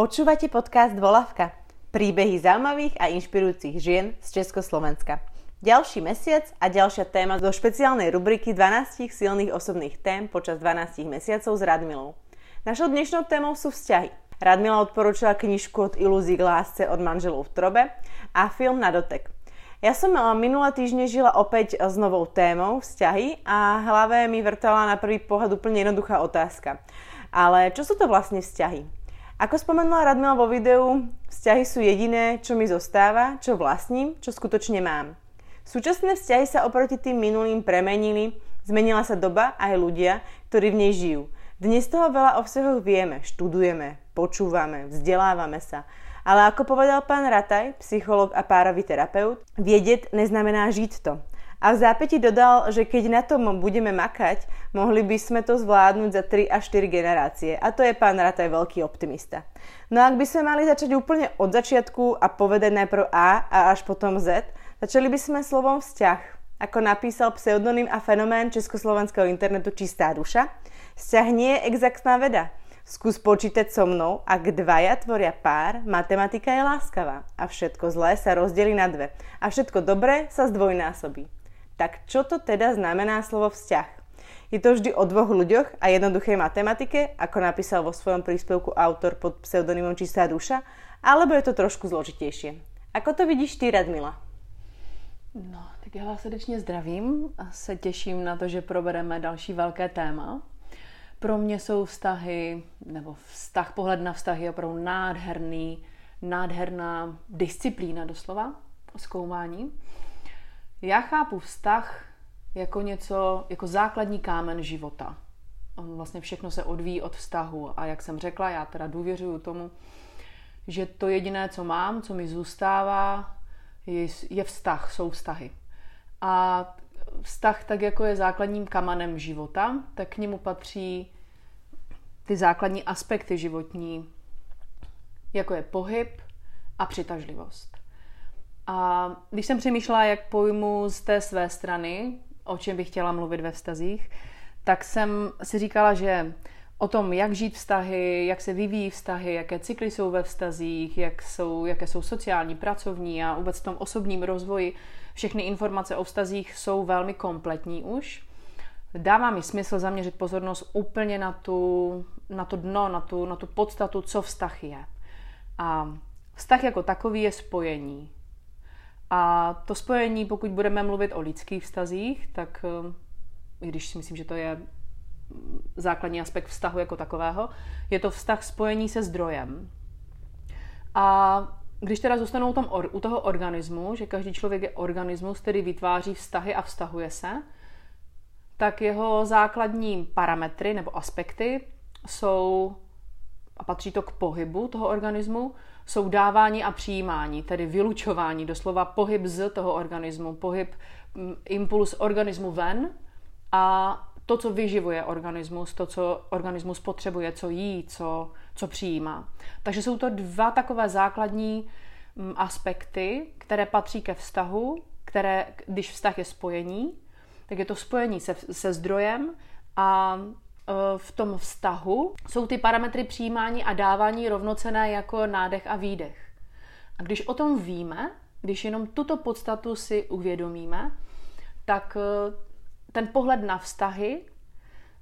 Počúvate podcast Volavka. Príbehy zaujímavých a inšpirujúcich žien z Československa. Ďalší mesiac a ďalšia téma do špeciálnej rubriky 12 silných osobných tém počas 12 mesiacov s Radmilou. Našou dnešnou témou sú vzťahy. Radmila odporúčila knižku od ilúzií k lásce od manželov v trobe a film na dotek. Ja som minulé týždne žila opäť s novou témou vzťahy a hlave mi vrtala na prvý pohľad úplne jednoduchá otázka. Ale čo sú to vlastne vzťahy? Ako spomenula Radmila vo videu, vzťahy sú jediné, čo mi zostáva, čo vlastním, čo skutočne mám. Súčasné vzťahy sa oproti tým minulým premenili, zmenila sa doba aj ľudia, ktorí v nej žijú. Dnes toho veľa o vzťahoch vieme, študujeme, počúvame, vzdelávame sa. Ale ako povedal pán Rataj, psycholog a párový terapeut, vědět neznamená žít to. A v zápäti dodal, že keď na tom budeme makať, mohli by sme to zvládnuť za 3 až 4 generácie. A to je pán Rataj veľký optimista. No a ak by sme mali začať úplne od začiatku a povedať najprv A a až potom Z, začali by sme slovom vzťah. Ako napísal pseudonym a fenomén československého internetu Čistá duša, vzťah nie je exaktná veda. Skús počítať so mnou, ak dvaja tvoria pár, matematika je láskavá a všetko zlé sa rozdeli na dve a všetko dobré sa zdvojnásobí. Tak čo to teda znamená slovo vzťah? Je to vždy o dvoch ľuďoch a jednoduchej matematike, ako napísal vo svojom príspevku autor pod pseudonymom Čistá duša, alebo je to trošku zložitejšie? Ako to vidíš ty, Radmila? No, tak já vás srdečně zdravím a se těším na to, že probereme další velké téma. Pro mě jsou vztahy, nebo vztah, pohled na vztahy je opravdu nádherný, nádherná disciplína doslova, zkoumání. Já chápu vztah jako něco, jako základní kámen života. On vlastně všechno se odvíjí od vztahu a jak jsem řekla, já teda důvěřuju tomu, že to jediné, co mám, co mi zůstává, je, je vztah, jsou vztahy. A vztah, tak jako je základním kamenem života, tak k němu patří ty základní aspekty životní, jako je pohyb a přitažlivost. A když jsem přemýšlela, jak pojmu z té své strany, o čem bych chtěla mluvit ve vztazích, tak jsem si říkala, že o tom, jak žít vztahy, jak se vyvíjí vztahy, jaké cykly jsou ve vztazích, jak jsou, jaké jsou sociální, pracovní a vůbec v tom osobním rozvoji, všechny informace o vztazích jsou velmi kompletní už. Dává mi smysl zaměřit pozornost úplně na, tu, na to dno, na tu, na tu podstatu, co vztah je. A vztah jako takový je spojení. A to spojení, pokud budeme mluvit o lidských vztazích, tak eh, i když si myslím, že to je základní aspekt vztahu jako takového, je to vztah spojení se zdrojem. A když teda zůstanou tam u toho organismu, že každý člověk je organismus, který vytváří vztahy a vztahuje se, tak jeho základní parametry nebo aspekty jsou, a patří to k pohybu toho organismu, jsou dávání a přijímání, tedy vylučování, doslova pohyb z toho organismu, pohyb, mm, impuls organismu ven a to, co vyživuje organismus, to, co organismus potřebuje, co jí, co, co přijímá. Takže jsou to dva takové základní mm, aspekty, které patří ke vztahu, které, když vztah je spojení, tak je to spojení se, se zdrojem a v tom vztahu jsou ty parametry přijímání a dávání rovnocené jako nádech a výdech. A když o tom víme, když jenom tuto podstatu si uvědomíme, tak eh, ten pohled na vztahy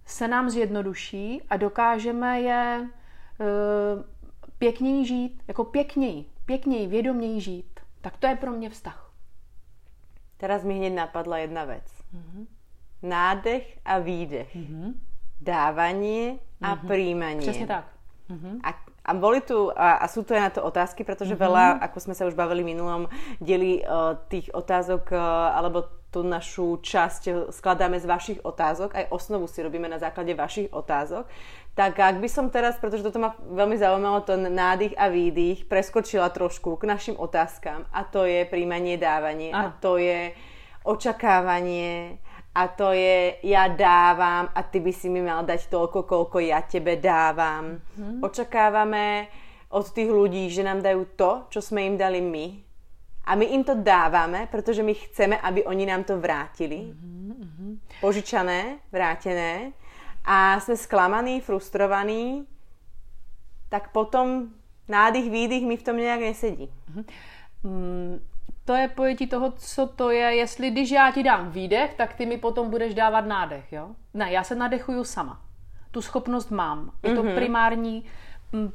se nám zjednoduší a dokážeme je eh, pěkněji žít, jako pěkněji, pěkněji, vědoměji žít. Tak to je pro mě vztah. Teraz mi hned napadla jedna věc. Mm-hmm. Nádech a výdech. Mm-hmm dávanie a mm-hmm. príjmanie. Přesně tak. Mm-hmm. A, a boli tu, a, a sú tu aj na to otázky, pretože mm-hmm. veľa, ako sme sa už bavili minulom dieli uh, tých otázok, uh, alebo tú našu časť skladáme z vašich otázok, aj osnovu si robíme na základe vašich otázok. Tak ak by som teraz, pretože toto ma veľmi zaujímalo, to nádych a výdych, preskočila trošku k našim otázkam a to je príjmanie, dávanie Aha. a to je očakávanie a to je, ja dávam a ty by si mi mal dať toľko, koľko ja tebe dávam. Mm-hmm. Očakávame od tých ľudí, že nám dajú to, čo sme im dali my. A my im to dávame, pretože my chceme, aby oni nám to vrátili. Mm-hmm. Požičané, vrátené. A sme sklamaní, frustrovaní. Tak potom Nádych, výdych mi v tom nějak nesedí. Mm, to je pojetí toho, co to je, jestli když já ti dám výdech, tak ty mi potom budeš dávat nádech, jo? Ne, já se nadechuju sama. Tu schopnost mám. Je to mm-hmm. primární,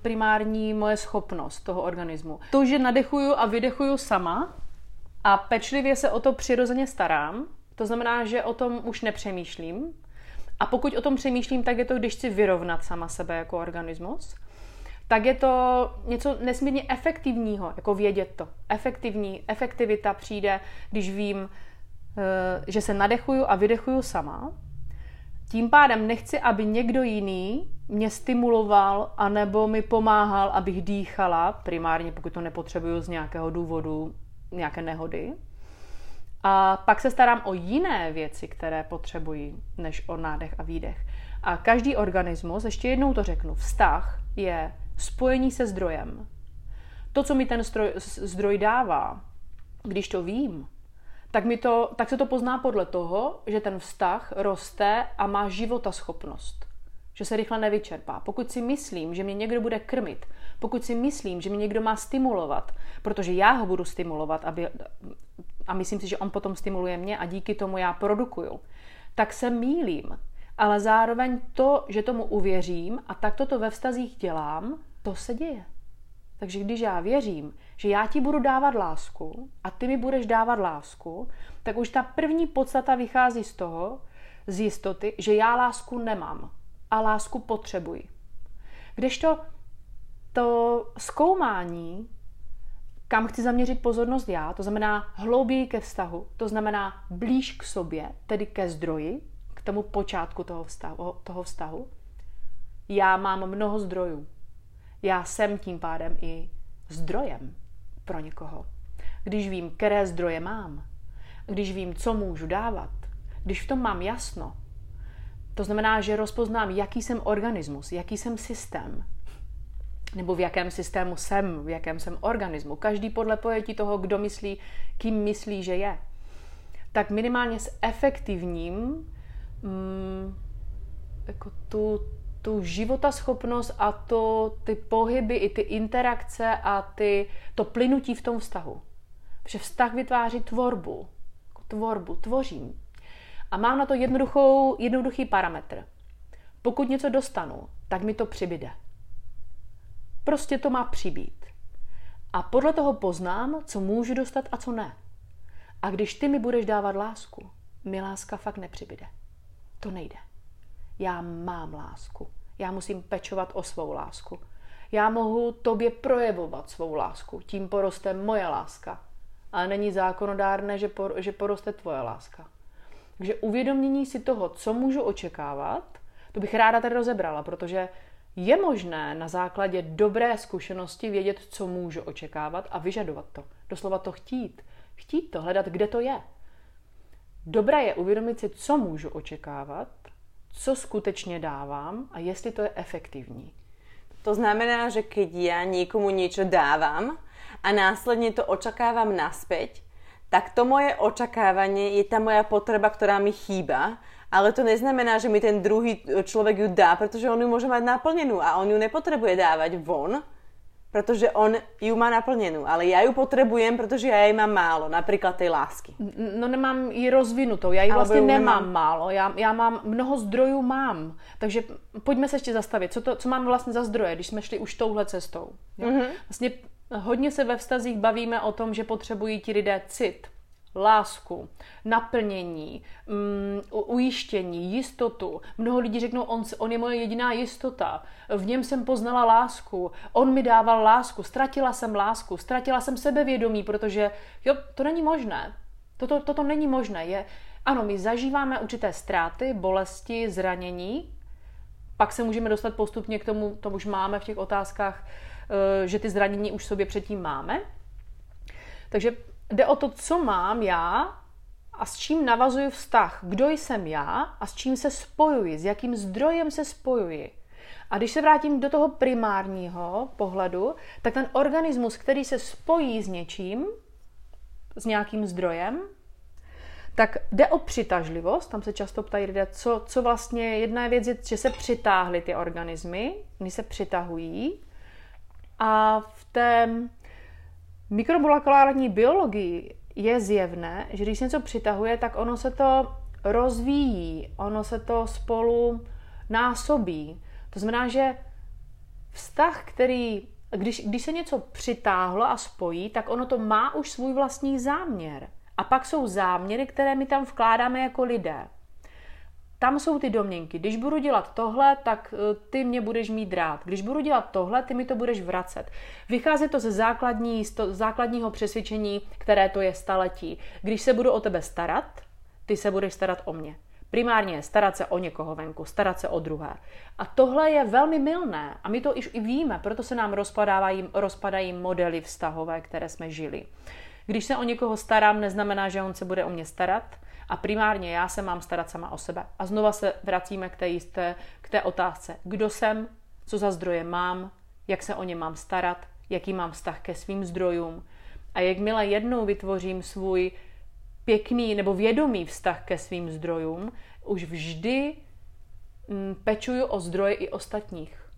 primární moje schopnost toho organismu. To, že nadechuju a vydechuju sama a pečlivě se o to přirozeně starám, to znamená, že o tom už nepřemýšlím. A pokud o tom přemýšlím, tak je to, když chci vyrovnat sama sebe jako organismus tak je to něco nesmírně efektivního, jako vědět to. Efektivní, efektivita přijde, když vím, eh, že se nadechuju a vydechuju sama. Tím pádem nechci, aby někdo jiný mě stimuloval anebo mi pomáhal, abych dýchala, primárně pokud to nepotřebuju z nějakého důvodu, nějaké nehody. A pak se starám o jiné věci, které potřebuji, než o nádech a výdech. A každý organismus, ještě jednou to řeknu, vztah je spojení se zdrojem. To, co mi ten stroj, zdroj dává, když to vím, tak, mi to, tak se to pozná podle toho, že ten vztah roste a má životaschopnost. Že se rychle nevyčerpá. Pokud si myslím, že mě někdo bude krmit, pokud si myslím, že mě někdo má stimulovat, protože já ho budu stimulovat, aby, a myslím si, že on potom stimuluje mě a díky tomu já produkuju, tak se mílím ale zároveň to, že tomu uvěřím a tak to ve vztazích dělám, to se děje. Takže když já věřím, že já ti budu dávat lásku a ty mi budeš dávat lásku, tak už ta první podstata vychází z toho, z jistoty, že já lásku nemám a lásku potřebuji. Kdežto to zkoumání, kam chci zaměřit pozornost já, to znamená hlouběji ke vztahu, to znamená blíž k sobě, tedy ke zdroji, tomu počátku toho vztahu, toho vztahu. Já mám mnoho zdrojů. Já jsem tím pádem i zdrojem pro někoho. Když vím, které zdroje mám, když vím, co můžu dávat, když v tom mám jasno, to znamená, že rozpoznám, jaký jsem organismus, jaký jsem systém, nebo v jakém systému jsem, v jakém jsem organismu. Každý podle pojetí toho, kdo myslí, kým myslí, že je. Tak minimálně s efektivním mm, jako tu, tu životaschopnost a to, ty pohyby, i ty interakce a ty, to plynutí v tom vztahu. Protože vztah vytváří tvorbu. Jako tvorbu, tvořím. A mám na to jednoduchou, jednoduchý parametr. Pokud něco dostanu, tak mi to přibyde. Prostě to má přibít. A podle toho poznám, co můžu dostat a co ne. A když ty mi budeš dávat lásku, mi láska fakt nepřibyde. To nejde. Já mám lásku. Já musím pečovat o svou lásku. Já mohu tobě projevovat svou lásku. Tím poroste moje láska. Ale není zákonodárné, že, že poroste tvoje láska. Takže uvědomění si toho, co můžu očekávat, to bych ráda tady rozebrala, protože je možné na základě dobré zkušenosti vědět, co můžu očekávat a vyžadovat to. Doslova to chtít. Chtít to, hledat, kde to je. Dobré je uvědomit si, co můžu očekávat, co skutečně dávám a jestli to je efektivní. To znamená, že keď ja niekomu niečo dávam a následne to očakávam naspäť, tak to moje očakávanie je tá moja potreba, ktorá mi chýba, ale to neznamená, že mi ten druhý človek ju dá, pretože on ju môže mať naplnenú a on ju nepotrebuje dávať von, protože on ju má naplněnou, ale já ju potřebujem, protože já jej mám málo, například té lásky. No nemám ji rozvinutou, já ji vlastně nemám, nemám málo, já, já mám, mnoho zdrojů mám, takže pojďme se ještě zastavit, co, to, co mám vlastně za zdroje, když jsme šli už touhle cestou. Jo? Mm-hmm. Vlastně hodně se ve vztazích bavíme o tom, že potřebují ti lidé cit, lásku, naplnění, um, ujištění, jistotu. Mnoho lidí řeknou, on, on je moje jediná jistota, v něm jsem poznala lásku, on mi dával lásku, ztratila jsem lásku, ztratila jsem sebevědomí, protože jo, to není možné. Toto, toto není možné. Je, ano, my zažíváme určité ztráty, bolesti, zranění, pak se můžeme dostat postupně k tomu, to už máme v těch otázkách, eh, že ty zranění už sobě předtím máme. Takže jde o to, co mám já a s čím navazuji vztah. Kdo jsem já a s čím se spojuji, s jakým zdrojem se spojuji. A když se vrátím do toho primárního pohledu, tak ten organismus, který se spojí s něčím, s nějakým zdrojem, tak jde o přitažlivost, tam se často ptají lidé, co, co vlastně, jedna věc je, že se přitáhly ty organismy, oni se přitahují, A v té mikromolekulární biologii je zjevné, že když něco přitahuje, tak ono se to rozvíjí, ono se to spolu násobí. To znamená, že vztah, který, když, když se něco přitáhlo a spojí, tak ono to má už svůj vlastní záměr. A pak jsou záměry, které my tam vkládáme jako lidé. Tam jsou ty domněnky. Když budu dělat tohle, tak eh, ty mě budeš mít rád. Když budu dělat tohle, ty mi to budeš vracet. Vychází to ze základní, z to, základního přesvědčení, které to je staletí. Když se budu o tebe starat, ty se budeš starat o mě. Primárně starat se o někoho venku, starat se o druhé. A tohle je velmi milné a my to již i víme, proto se nám rozpadají, rozpadají modely vztahové, které jsme žili. Když se o někoho starám, neznamená, že on se bude o mě starat a primárně já se mám starat sama o sebe. A znova se vracíme k té jisté, k té otázce, kdo jsem, co za zdroje mám, jak se o ně mám starat, jaký mám vztah ke svým zdrojům. A jakmile jednou vytvořím svůj pěkný nebo vědomý vztah ke svým zdrojům, už vždy mm, pečuju o zdroje i ostatních.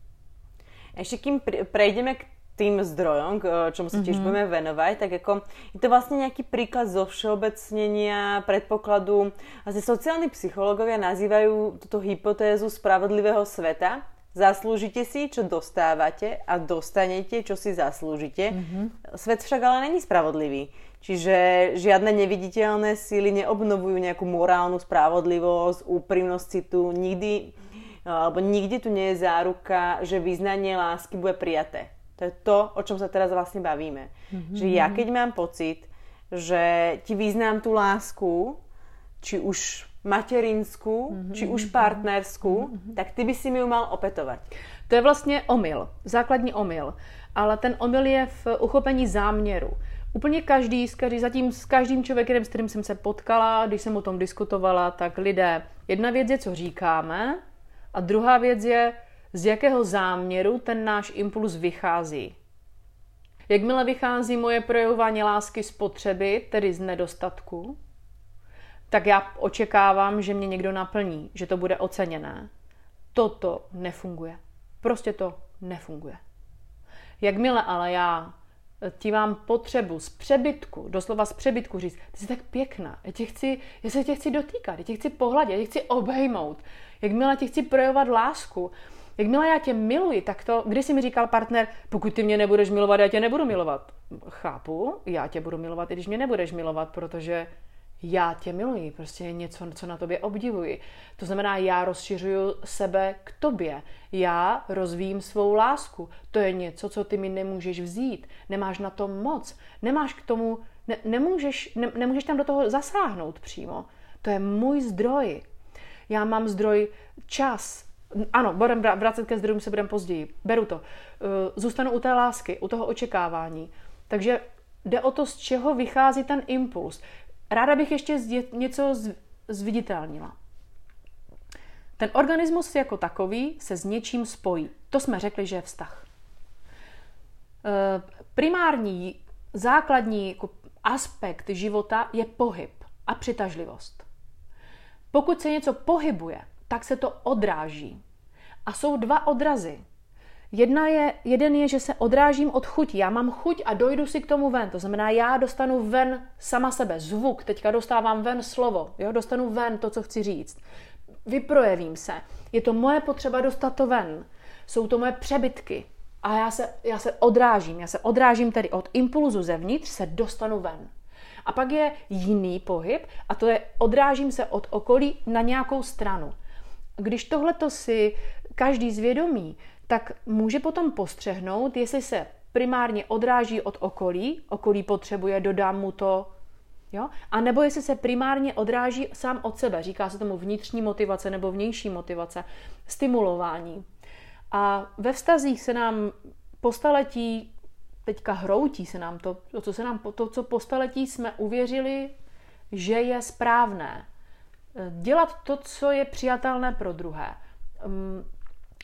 Ešte kým prejdeme k tým zdrojom, čomu sa tiež mm-hmm. budeme venovať, tak ako je to vlastne nejaký príklad zo všeobecnenia predpokladu. Asi sociálni psychológovia nazývajú túto hypotézu spravodlivého sveta. Zaslúžite si, čo dostávate a dostanete, čo si zaslúžite. Mm-hmm. Svet však ale není spravodlivý. Čiže žiadne neviditeľné síly neobnovujú nejakú morálnu spravodlivosť, úprimnosť citu, nikdy, alebo nikdy tu nie je záruka, že význanie lásky bude prijaté. To je to, o čom sa teraz vlastne bavíme. Mm-hmm. Že ja keď mám pocit, že ti význám tú lásku, či už materinskú, mm-hmm. či už partnerskú, mm-hmm. tak ty by si mi ju mal opetovať. To je vlastně omyl, základní omyl. Ale ten omyl je v uchopení záměru. Úplně každý, každý, zatím s každým člověkem, s kterým jsem se potkala, když jsem o tom diskutovala, tak lidé, jedna věc je, co říkáme, a druhá věc je, z jakého záměru ten náš impuls vychází. Jakmile vychází moje projevování lásky z potřeby, tedy z nedostatku, tak já očekávám, že mě někdo naplní, že to bude oceněné. Toto nefunguje. Prostě to nefunguje. Jakmile ale já ti mám potřebu z přebytku, doslova z přebytku říct, ty jsi tak pěkná, já, tě chci, já se tě chci dotýkat, já tě chci pohladit, já tě chci obejmout, jakmile ti chci projevovat lásku, jakmile já tě miluji, tak to, když si mi říkal partner, pokud ty mě nebudeš milovat, já tě nebudu milovat. Chápu, já tě budu milovat, i když mě nebudeš milovat, protože já tě miluji, prostě je něco, co na tobě obdivuji. To znamená, já rozšiřuju sebe k tobě, já rozvíjím svou lásku. To je něco, co ty mi nemůžeš vzít, nemáš na to moc, nemáš k tomu, ne, nemůžeš, ne, nemůžeš tam do toho zasáhnout přímo. To je můj zdroj. Já mám zdroj čas. Ano, budeme vracet ke zdrojům se budeme později. Beru to. Eh, zůstanu u té lásky, u toho očekávání. Takže jde o to, z čeho vychází ten impuls. Ráda bych ještě něco zviditelnila. Ten organismus jako takový se s něčím spojí. To jsme řekli, že je vztah. E, primární, základní jako aspekt života je pohyb a přitažlivost. Pokud se něco pohybuje, tak se to odráží. A jsou dva odrazy. Jedna je, jeden je, že se odrážím od chuti. Já mám chuť a dojdu si k tomu ven. To znamená, já dostanu ven sama sebe, zvuk. Teďka dostávám ven slovo. Jo? Dostanu ven to, co chci říct. Vyprojevím se. Je to moje potřeba dostat to ven. Jsou to moje přebytky. A já se, já se odrážím. Já se odrážím tedy od impulzu zevnitř, se dostanu ven. A pak je jiný pohyb a to je odrážím se od okolí na nějakou stranu. Když tohleto si každý zvědomí, tak může potom postřehnout, jestli se primárně odráží od okolí, okolí potřebuje, dodám mu to, jo? a nebo jestli se primárně odráží sám od sebe, říká se tomu vnitřní motivace nebo vnější motivace, stimulování. A ve vztazích se nám po staletí, teďka hroutí se nám to, to, co, se nám, to, co po staletí jsme uvěřili, že je správné. Dělat to, co je přijatelné pro druhé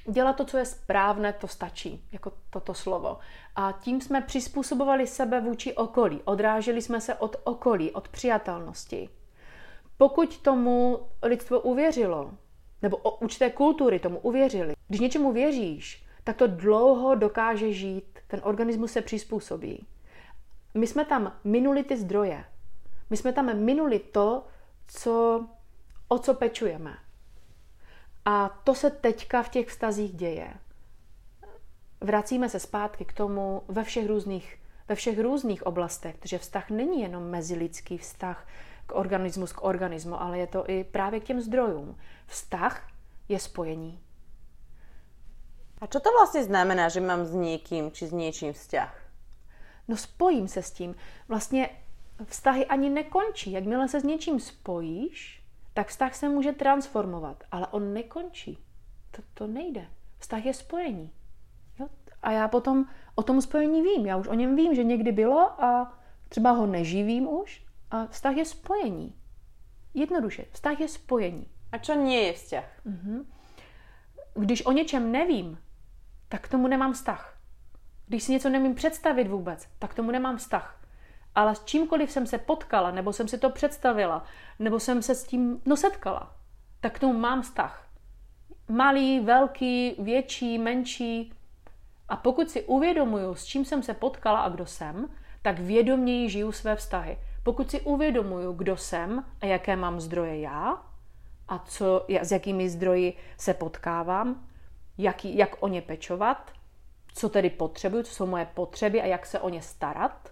dělat to, co je správné, to stačí, jako toto slovo. A tím jsme přizpůsobovali sebe vůči okolí. Odráželi jsme se od okolí, od přijatelnosti. Pokud tomu lidstvo uvěřilo, nebo o určité kultury tomu uvěřili, když něčemu věříš, tak to dlouho dokáže žít. ten organismus se přizpůsobí. My jsme tam minuli ty zdroje. My jsme tam minuli to, co, o co pečujeme. A to se teďka v těch vztazích děje. Vracíme se zpátky k tomu ve všech různých, ve všech různých oblastech, protože vztah není jenom mezilidský vztah k organismus k organismu, ale je to i právě k těm zdrojům. Vztah je spojení. A co to vlastně znamená, že mám s někým či s něčím vztah? No spojím se s tím. Vlastně vztahy ani nekončí. Jakmile se s něčím spojíš, tak vztah se může transformovat, ale on nekončí. To, to nejde. Vztah je spojení. Jo? A já potom o tom spojení vím. Já už o něm vím, že někdy bylo a třeba ho neživím už. A vztah je spojení. Jednoduše, vztah je spojení. A co nie je vztah? Mhm. Když o něčem nevím, tak k tomu nemám vztah. Když si něco nemím představit vůbec, tak k tomu nemám vztah. Ale s čímkoliv jsem se potkala, nebo jsem si to představila, nebo jsem se s tím no setkala, tak k tomu mám vztah. Malý, velký, větší, menší. A pokud si uvědomuju, s čím jsem se potkala a kdo jsem, tak vědoměji žiju své vztahy. Pokud si uvědomuju, kdo jsem a jaké mám zdroje já a co, s jakými zdroji se potkávám, jaký, jak o ně pečovat, co tedy potřebuju, co jsou moje potřeby a jak se o ně starat,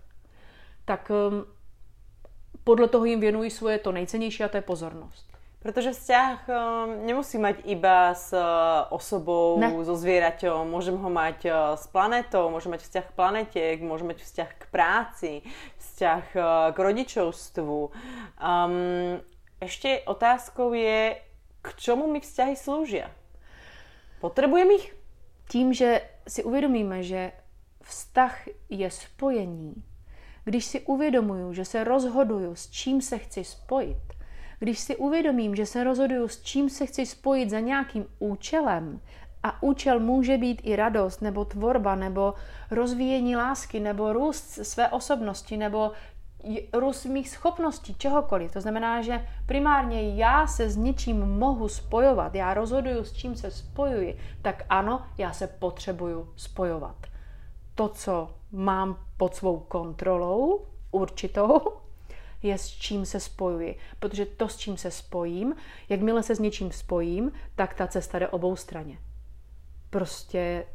tak um, podle toho jim věnuji svoje to nejcennější a to je pozornost. Protože vzťah um, nemusí mať iba s uh, osobou, ne. so zvieraťom, môžem ho mať uh, s planetou, môžem mať vzťah k planete, môžem mať vzťah k práci, vzťah uh, k rodičovstvu. Um, ešte otázkou je, k čomu mi vzťahy slúžia? Potrebujem ich? Tím, že si uvědomíme, že vztah je spojení, když si uvědomuju, že se rozhoduju, s čím se chci spojit, když si uvědomím, že se rozhoduju, s čím se chci spojit za nějakým účelem, a účel může být i radost, nebo tvorba, nebo rozvíjení lásky, nebo růst své osobnosti, nebo růst mých schopností, čehokoliv. To znamená, že primárně já se s něčím mohu spojovat, já rozhoduju, s čím se spojuji, tak ano, já se potřebuju spojovat. To, co mám pod svou kontrolou určitou, je s čím se spojuji. Protože to, s čím se spojím, jakmile se s něčím spojím, tak ta cesta jde obou straně. Prostě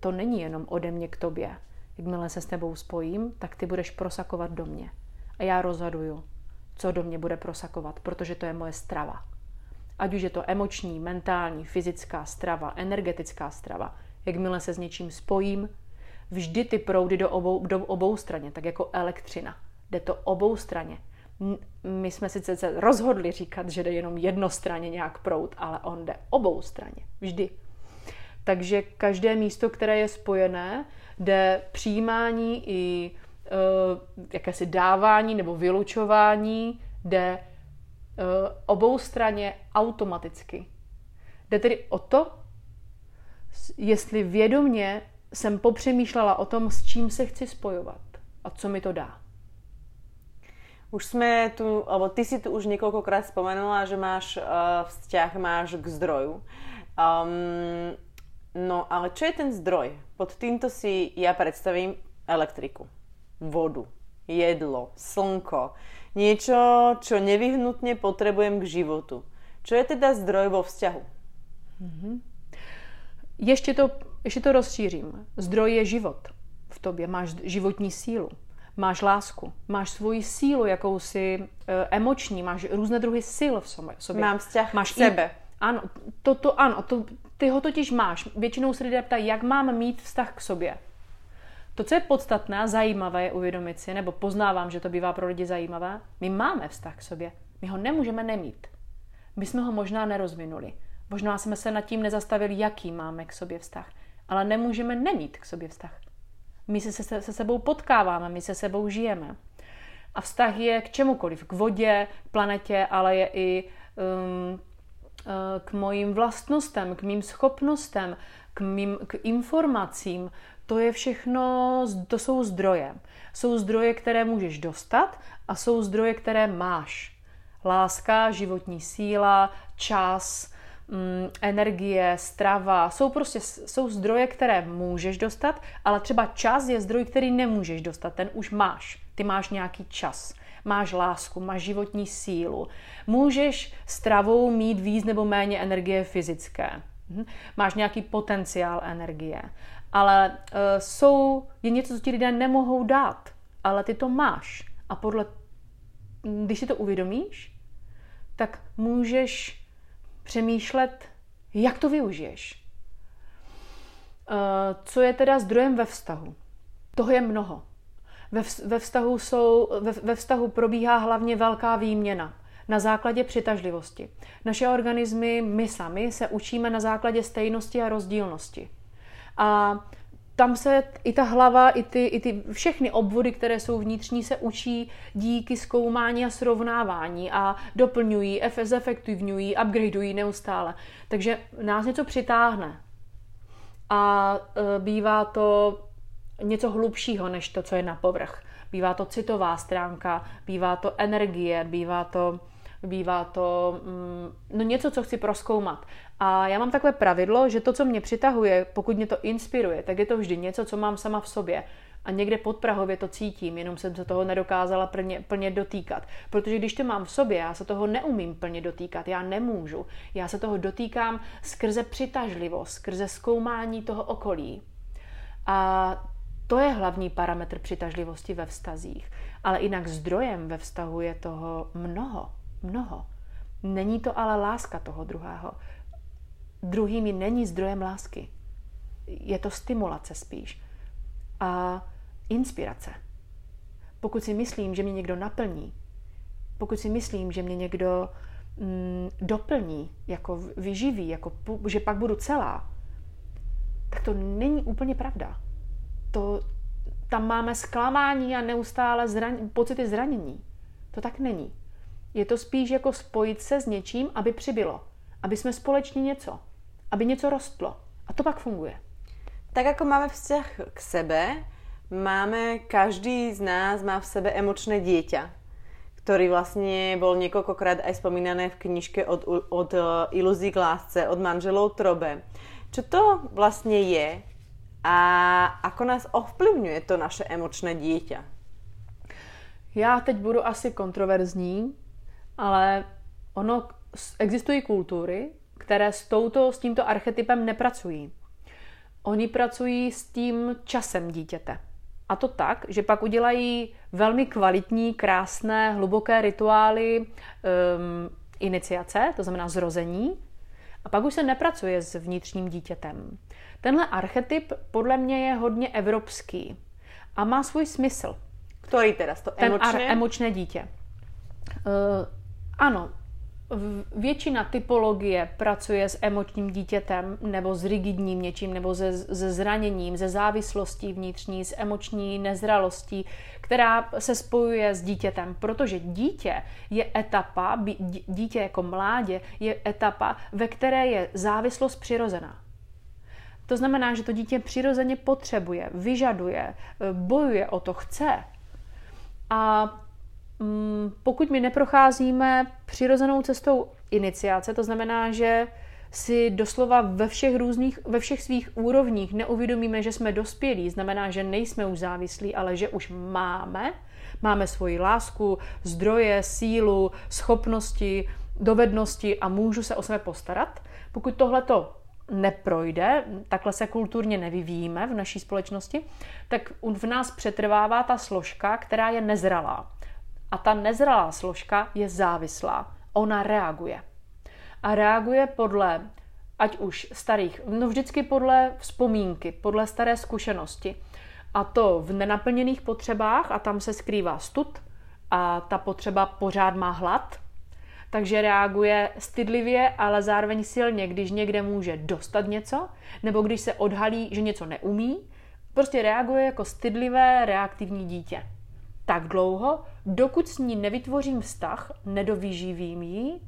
to není jenom ode mě k tobě. Jakmile se s tebou spojím, tak ty budeš prosakovat do mě a já rozhoduju, co do mě bude prosakovat, protože to je moje strava. Ať už je to emoční, mentální, fyzická strava, energetická strava, jakmile se s něčím spojím, vždy ty proudy do obou, do obou straně, tak jako elektřina. Jde to obou straně. My jsme sice se rozhodli říkat, že jde jenom jednostranně nějak proud, ale on jde obou straně. Vždy. Takže každé místo, které je spojené, jde přijímání i uh, jakési dávání nebo vylučování jde uh, obou straně automaticky. Jde tedy o to, jestli vědomně jsem popřemýšlela o tom, s čím se chci spojovat a co mi to dá. Už jsme tu, alebo ty si tu už několikrát spomenula, že máš uh, vzťah máš k zdroju. Um, no ale čo je ten zdroj? Pod týmto si ja predstavím elektriku vodu, jedlo, slnko, niečo, čo nevyhnutne potrebujem k životu. Čo je teda zdroj vo vzťahu? Mm-hmm. Ještě, to, ještě to rozšířím. Zdroj je život v tobě. Máš životní sílu, máš lásku, máš svoji sílu jakousi e, emoční, máš různé druhy sil v sobě. Mám vzťah máš k sebe. I, ano, to, to ano, to, ty ho totiž máš. Většinou se lidé ptají, jak mám mít vztah k sobě. To, co je podstatné a zajímavé, je uvědomit si, nebo poznávám, že to bývá pro lidi zajímavé, my máme vztah k sobě. My ho nemůžeme nemít. My jsme ho možná nerozvinuli. Možná jsme se nad tím nezastavili, jaký máme k sobě vztah. Ale nemůžeme nemít k sobě vztah. My se, se, se sebou potkáváme, my se sebou žijeme. A vztah je k čemukoliv, k vodě, planetě, ale je i um, uh, k mojim vlastnostem, k mým schopnostem, k, mým, k informacím, to je všechno, to jsou zdroje. Jsou zdroje, které můžeš dostat a jsou zdroje, které máš. Láska, životní síla, čas, energie, strava, jsou prostě jsou zdroje, které můžeš dostat, ale třeba čas je zdroj, který nemůžeš dostat, ten už máš. Ty máš nějaký čas, máš lásku, máš životní sílu. Můžeš stravou mít víc nebo méně energie fyzické. Mhm. Máš nějaký potenciál energie. Ale uh, jsou, je něco, co ti lidé nemohou dát, ale ty to máš. A podle, když si to uvědomíš, tak můžeš přemýšlet, jak to využiješ. Uh, co je teda zdrojem ve vztahu? Toho je mnoho. Ve, vztahu jsou, ve vztahu probíhá hlavně velká výměna na základě přitažlivosti. Naše organismy, my sami, se učíme na základě stejnosti a rozdílnosti. A tam se i ta hlava, i ty, i ty všechny obvody, které jsou vnitřní, se učí díky zkoumání a srovnávání a doplňují, zefektivňují, upgradeují neustále. Takže nás něco přitáhne. A e, bývá to něco hlubšího, než to, co je na povrch. Bývá to citová stránka, bývá to energie, bývá to bývá to mm, no něco, co chci proskoumat. A já mám takové pravidlo, že to, co mě přitahuje, pokud mě to inspiruje, tak je to vždy něco, co mám sama v sobě. A někde pod Prahově to cítím, jenom jsem se toho nedokázala plně, plně dotýkat. Protože když to mám v sobě, já se toho neumím plně dotýkat, já nemůžu. Já se toho dotýkám skrze přitažlivost, skrze zkoumání toho okolí. A to je hlavní parametr přitažlivosti ve vztazích. Ale jinak zdrojem ve vztahu je toho mnoho mnoho. Není to ale láska toho druhého. Druhý mi není zdrojem lásky. Je to stimulace spíš. A inspirace. Pokud si myslím, že mě někdo naplní, pokud si myslím, že mě někdo mm, doplní, jako vyživí, jako, že pak budu celá, tak to není úplně pravda. To, tam máme zklamání a neustále zran, pocity zranění. To tak není. Je to spíš jako spojit se s něčím, aby přibylo. Aby jsme společně něco. Aby něco rostlo. A to pak funguje. Tak jako máme vzťah k sebe, máme, každý z nás má v sebe emočné dieťa, ktorý vlastne bol niekoľkokrát aj spomínané v knižke od, od e, iluzí k lásce, od manželov Trobe. Čo to vlastne je a ako nás ovplyvňuje to naše emočné dieťa? Já teď budu asi kontroverzní, ale ono existují kultury, které s, touto, s tímto archetypem nepracují. Oni pracují s tím časem dítěte. A to tak, že pak udělají velmi kvalitní, krásné, hluboké rituály um, iniciace, to znamená zrození, a pak už se nepracuje s vnitřním dítětem. Tenhle archetyp podle mě je hodně evropský a má svůj smysl. Který teda? To emočné? Ten ar- emočné dítě. Uh, ano, většina typologie pracuje s emočním dítětem nebo s rigidním něčím, nebo se, se zraněním, ze závislostí vnitřní, s emoční nezralostí, která se spojuje s dítětem, protože dítě je etapa, dítě jako mládě je etapa, ve které je závislost přirozená. To znamená, že to dítě přirozeně potřebuje, vyžaduje, bojuje o to, chce. A pokud my neprocházíme přirozenou cestou iniciace, to znamená, že si doslova ve všech různých, ve všech svých úrovních neuvědomíme, že jsme dospělí, znamená, že nejsme už závislí, ale že už máme, máme svoji lásku, zdroje, sílu, schopnosti, dovednosti a můžu se o sebe postarat. Pokud tohle to neprojde, takhle se kulturně nevyvíjíme v naší společnosti, tak v nás přetrvává ta složka, která je nezralá. A ta nezralá složka je závislá. Ona reaguje. A reaguje podle, ať už starých, no vždycky podle vzpomínky, podle staré zkušenosti. A to v nenaplněných potřebách a tam se skrývá stud a ta potřeba pořád má hlad, takže reaguje stydlivě, ale zároveň silně, když někde může dostat něco, nebo když se odhalí, že něco neumí, prostě reaguje jako stydlivé reaktivní dítě tak dlouho, dokud s ní nevytvořím vztah, nedovyživím ji,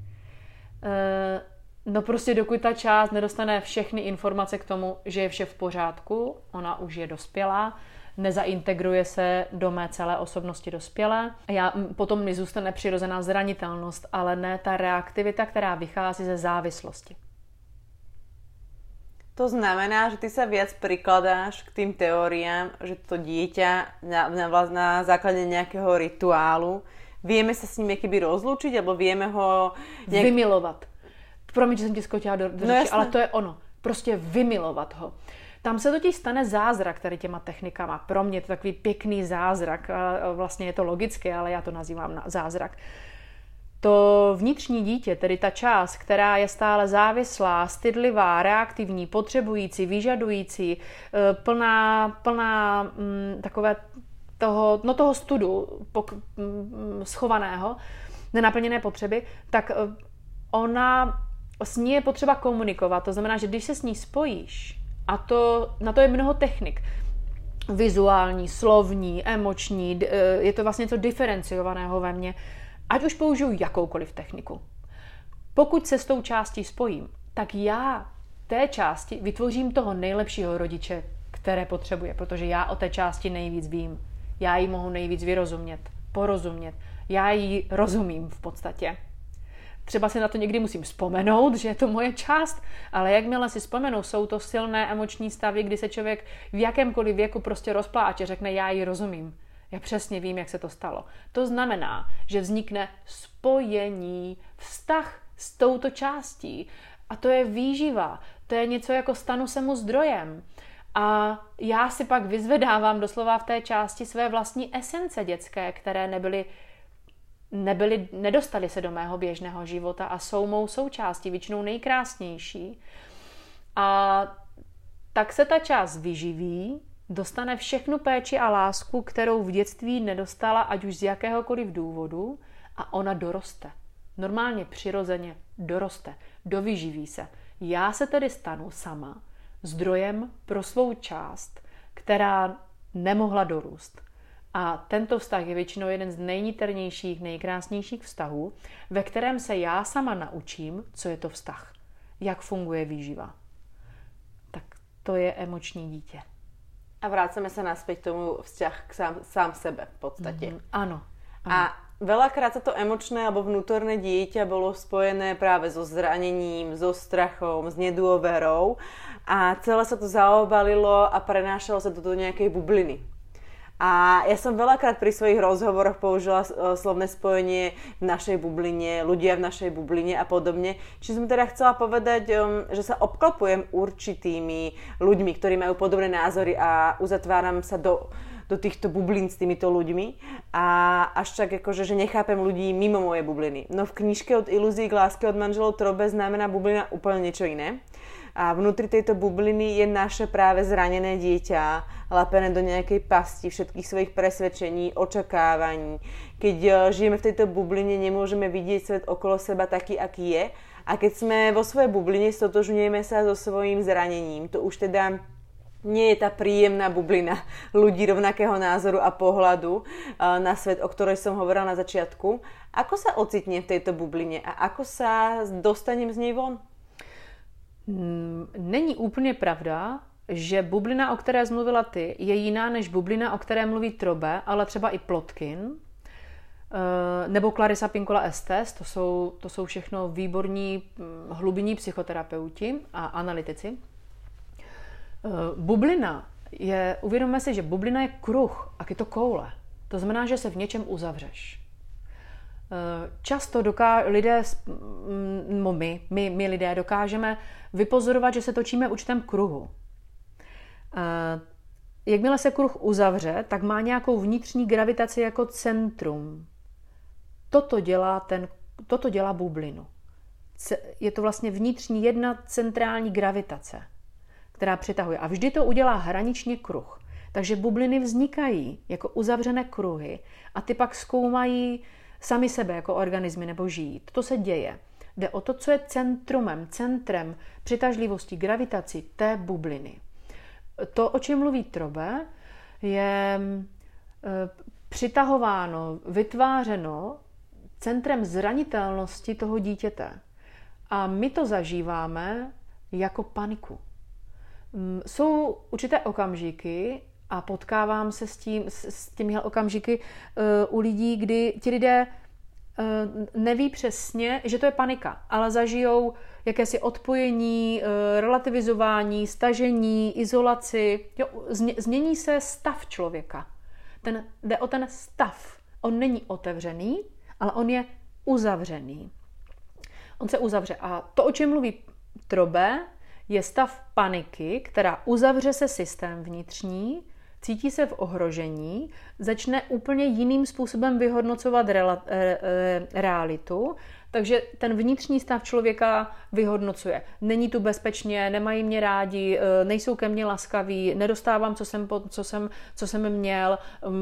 eh, no prostě dokud ta část nedostane všechny informace k tomu, že je vše v pořádku, ona už je dospělá, nezaintegruje se do mé celé osobnosti dospělé. Já, potom mi zůstane přirozená zranitelnost, ale ne ta reaktivita, která vychází ze závislosti. To znamená, že ty sa viac prikladáš k tým teóriám, že to dieťa na, na, na základe nejakého rituálu vieme sa s ním keby rozlúčiť, alebo vieme ho... Nejak... Vymilovat. Promiň, že jsem ti skočila do, do no řeči, ale to je ono. Prostě vymilovat ho. Tam se totiž stane zázrak tady těma technikama. Pro mě je to takový pěkný zázrak. Vlastně je to logické, ale já to nazývám zázrak. To vnitřní dítě, tedy ta část, která je stále závislá, stydlivá, reaktivní, potřebující, vyžadující, e, plná, plná mm, takové toho, no toho studu pok, mm, schovaného, nenaplněné potřeby, tak e, ona s ní je potřeba komunikovat. To znamená, že když se s ní spojíš, a to, na to je mnoho technik, vizuální, slovní, emoční, e, je to vlastně něco diferenciovaného ve mně, ať už použiju jakoukoliv techniku. Pokud se s tou částí spojím, tak já té části vytvořím toho nejlepšího rodiče, které potřebuje, protože já o té části nejvíc vím. Já ji mohu nejvíc vyrozumět, porozumět. Já ji rozumím v podstatě. Třeba si na to někdy musím vzpomenout, že je to moje část, ale jakmile si vzpomenu, jsou to silné emoční stavy, kdy se člověk v jakémkoliv věku prostě rozpláče, řekne, já ji rozumím. Já přesně vím, jak se to stalo. To znamená, že vznikne spojení, vztah s touto částí. A to je výživa. To je něco jako stanu se mu zdrojem. A já si pak vyzvedávám doslova v té části své vlastní esence dětské, které nebyly, nebyly, nedostali se do mého běžného života a jsou mou součástí, většinou nejkrásnější. A tak se ta část vyživí, dostane všechnu péči a lásku, kterou v dětství nedostala, ať už z jakéhokoliv důvodu, a ona doroste. Normálně přirozeně doroste, dovyživí se. Já se tedy stanu sama zdrojem pro svou část, která nemohla dorůst. A tento vztah je většinou jeden z nejniternějších, nejkrásnějších vztahů, ve kterém se já sama naučím, co je to vztah, jak funguje výživa. Tak to je emoční dítě. A vrácame sa naspäť tomu vzťah k sám, sám sebe v podstate. Mm, áno, áno. A veľakrát sa to emočné alebo vnútorné dieťa bolo spojené práve so zranením, so strachom, s nedôverou a celé sa to zaobalilo a prenášalo sa to do nejakej bubliny. A ja som veľakrát pri svojich rozhovoroch použila e, slovné spojenie v našej bubline, ľudia v našej bubline a podobne. Či som teda chcela povedať, um, že sa obklopujem určitými ľuďmi, ktorí majú podobné názory a uzatváram sa do, do týchto bublín s týmito ľuďmi a až tak akože, že nechápem ľudí mimo mojej bubliny. No v knižke od ilúzií k láske od manželov Trobe znamená bublina úplne niečo iné a vnútri tejto bubliny je naše práve zranené dieťa, lapené do nejakej pasti všetkých svojich presvedčení, očakávaní. Keď e, žijeme v tejto bubline, nemôžeme vidieť svet okolo seba taký, aký je. A keď sme vo svojej bubline, stotožňujeme sa so svojím zranením. To už teda nie je tá príjemná bublina ľudí rovnakého názoru a pohľadu e, na svet, o ktorej som hovorila na začiatku. Ako sa ocitne v tejto bubline a ako sa dostanem z nej von? Není úplně pravda, že bublina, o které zmluvila ty, je jiná než bublina, o které mluví Trobe, ale třeba i Plotkin, eh, nebo Clarissa Pinkola Estes, to jsou, to jsou všechno výborní hm, hlubinní psychoterapeuti a analytici. Eh, bublina je, uvědomme si, že bublina je kruh a je to koule. To znamená, že se v něčem uzavřeš. Často doká- lidé, no my, my, my lidé dokážeme vypozorovat, že se točíme určitém kruhu. Jakmile se kruh uzavře, tak má nějakou vnitřní gravitaci jako centrum. Toto dělá, ten, toto dělá bublinu. Je to vlastně vnitřní jedna centrální gravitace, která přitahuje. A vždy to udělá hraničně kruh. Takže bubliny vznikají jako uzavřené kruhy a ty pak zkoumají sami sebe jako organismy nebo žít. To se děje. Jde o to, co je centrumem, centrem přitažlivosti, gravitaci té bubliny. To, o čem mluví Trobe, je e, přitahováno, vytvářeno centrem zranitelnosti toho dítěte. A my to zažíváme jako paniku. Mm, jsou určité okamžiky, a potkávám se s, tím, s těmi okamžiky uh, u lidí, kdy ti lidé neví přesně, že to je panika, ale zažijou jakési odpojení, eh, relativizování, stažení, izolaci. Jo, změní se stav člověka. Ten, jde o ten stav. On není otevřený, ale on je uzavřený. On se uzavře. A to, o čem mluví Trobe, je stav paniky, která uzavře se systém vnitřní, cítí se v ohrožení, začne úplně jiným způsobem vyhodnocovat rela, e, e, realitu, takže ten vnitřní stav člověka vyhodnocuje. Není tu bezpečně, nemají mě rádi, e, nejsou ke mně laskaví, nedostávám, co jsem, co jsem, co jsem měl,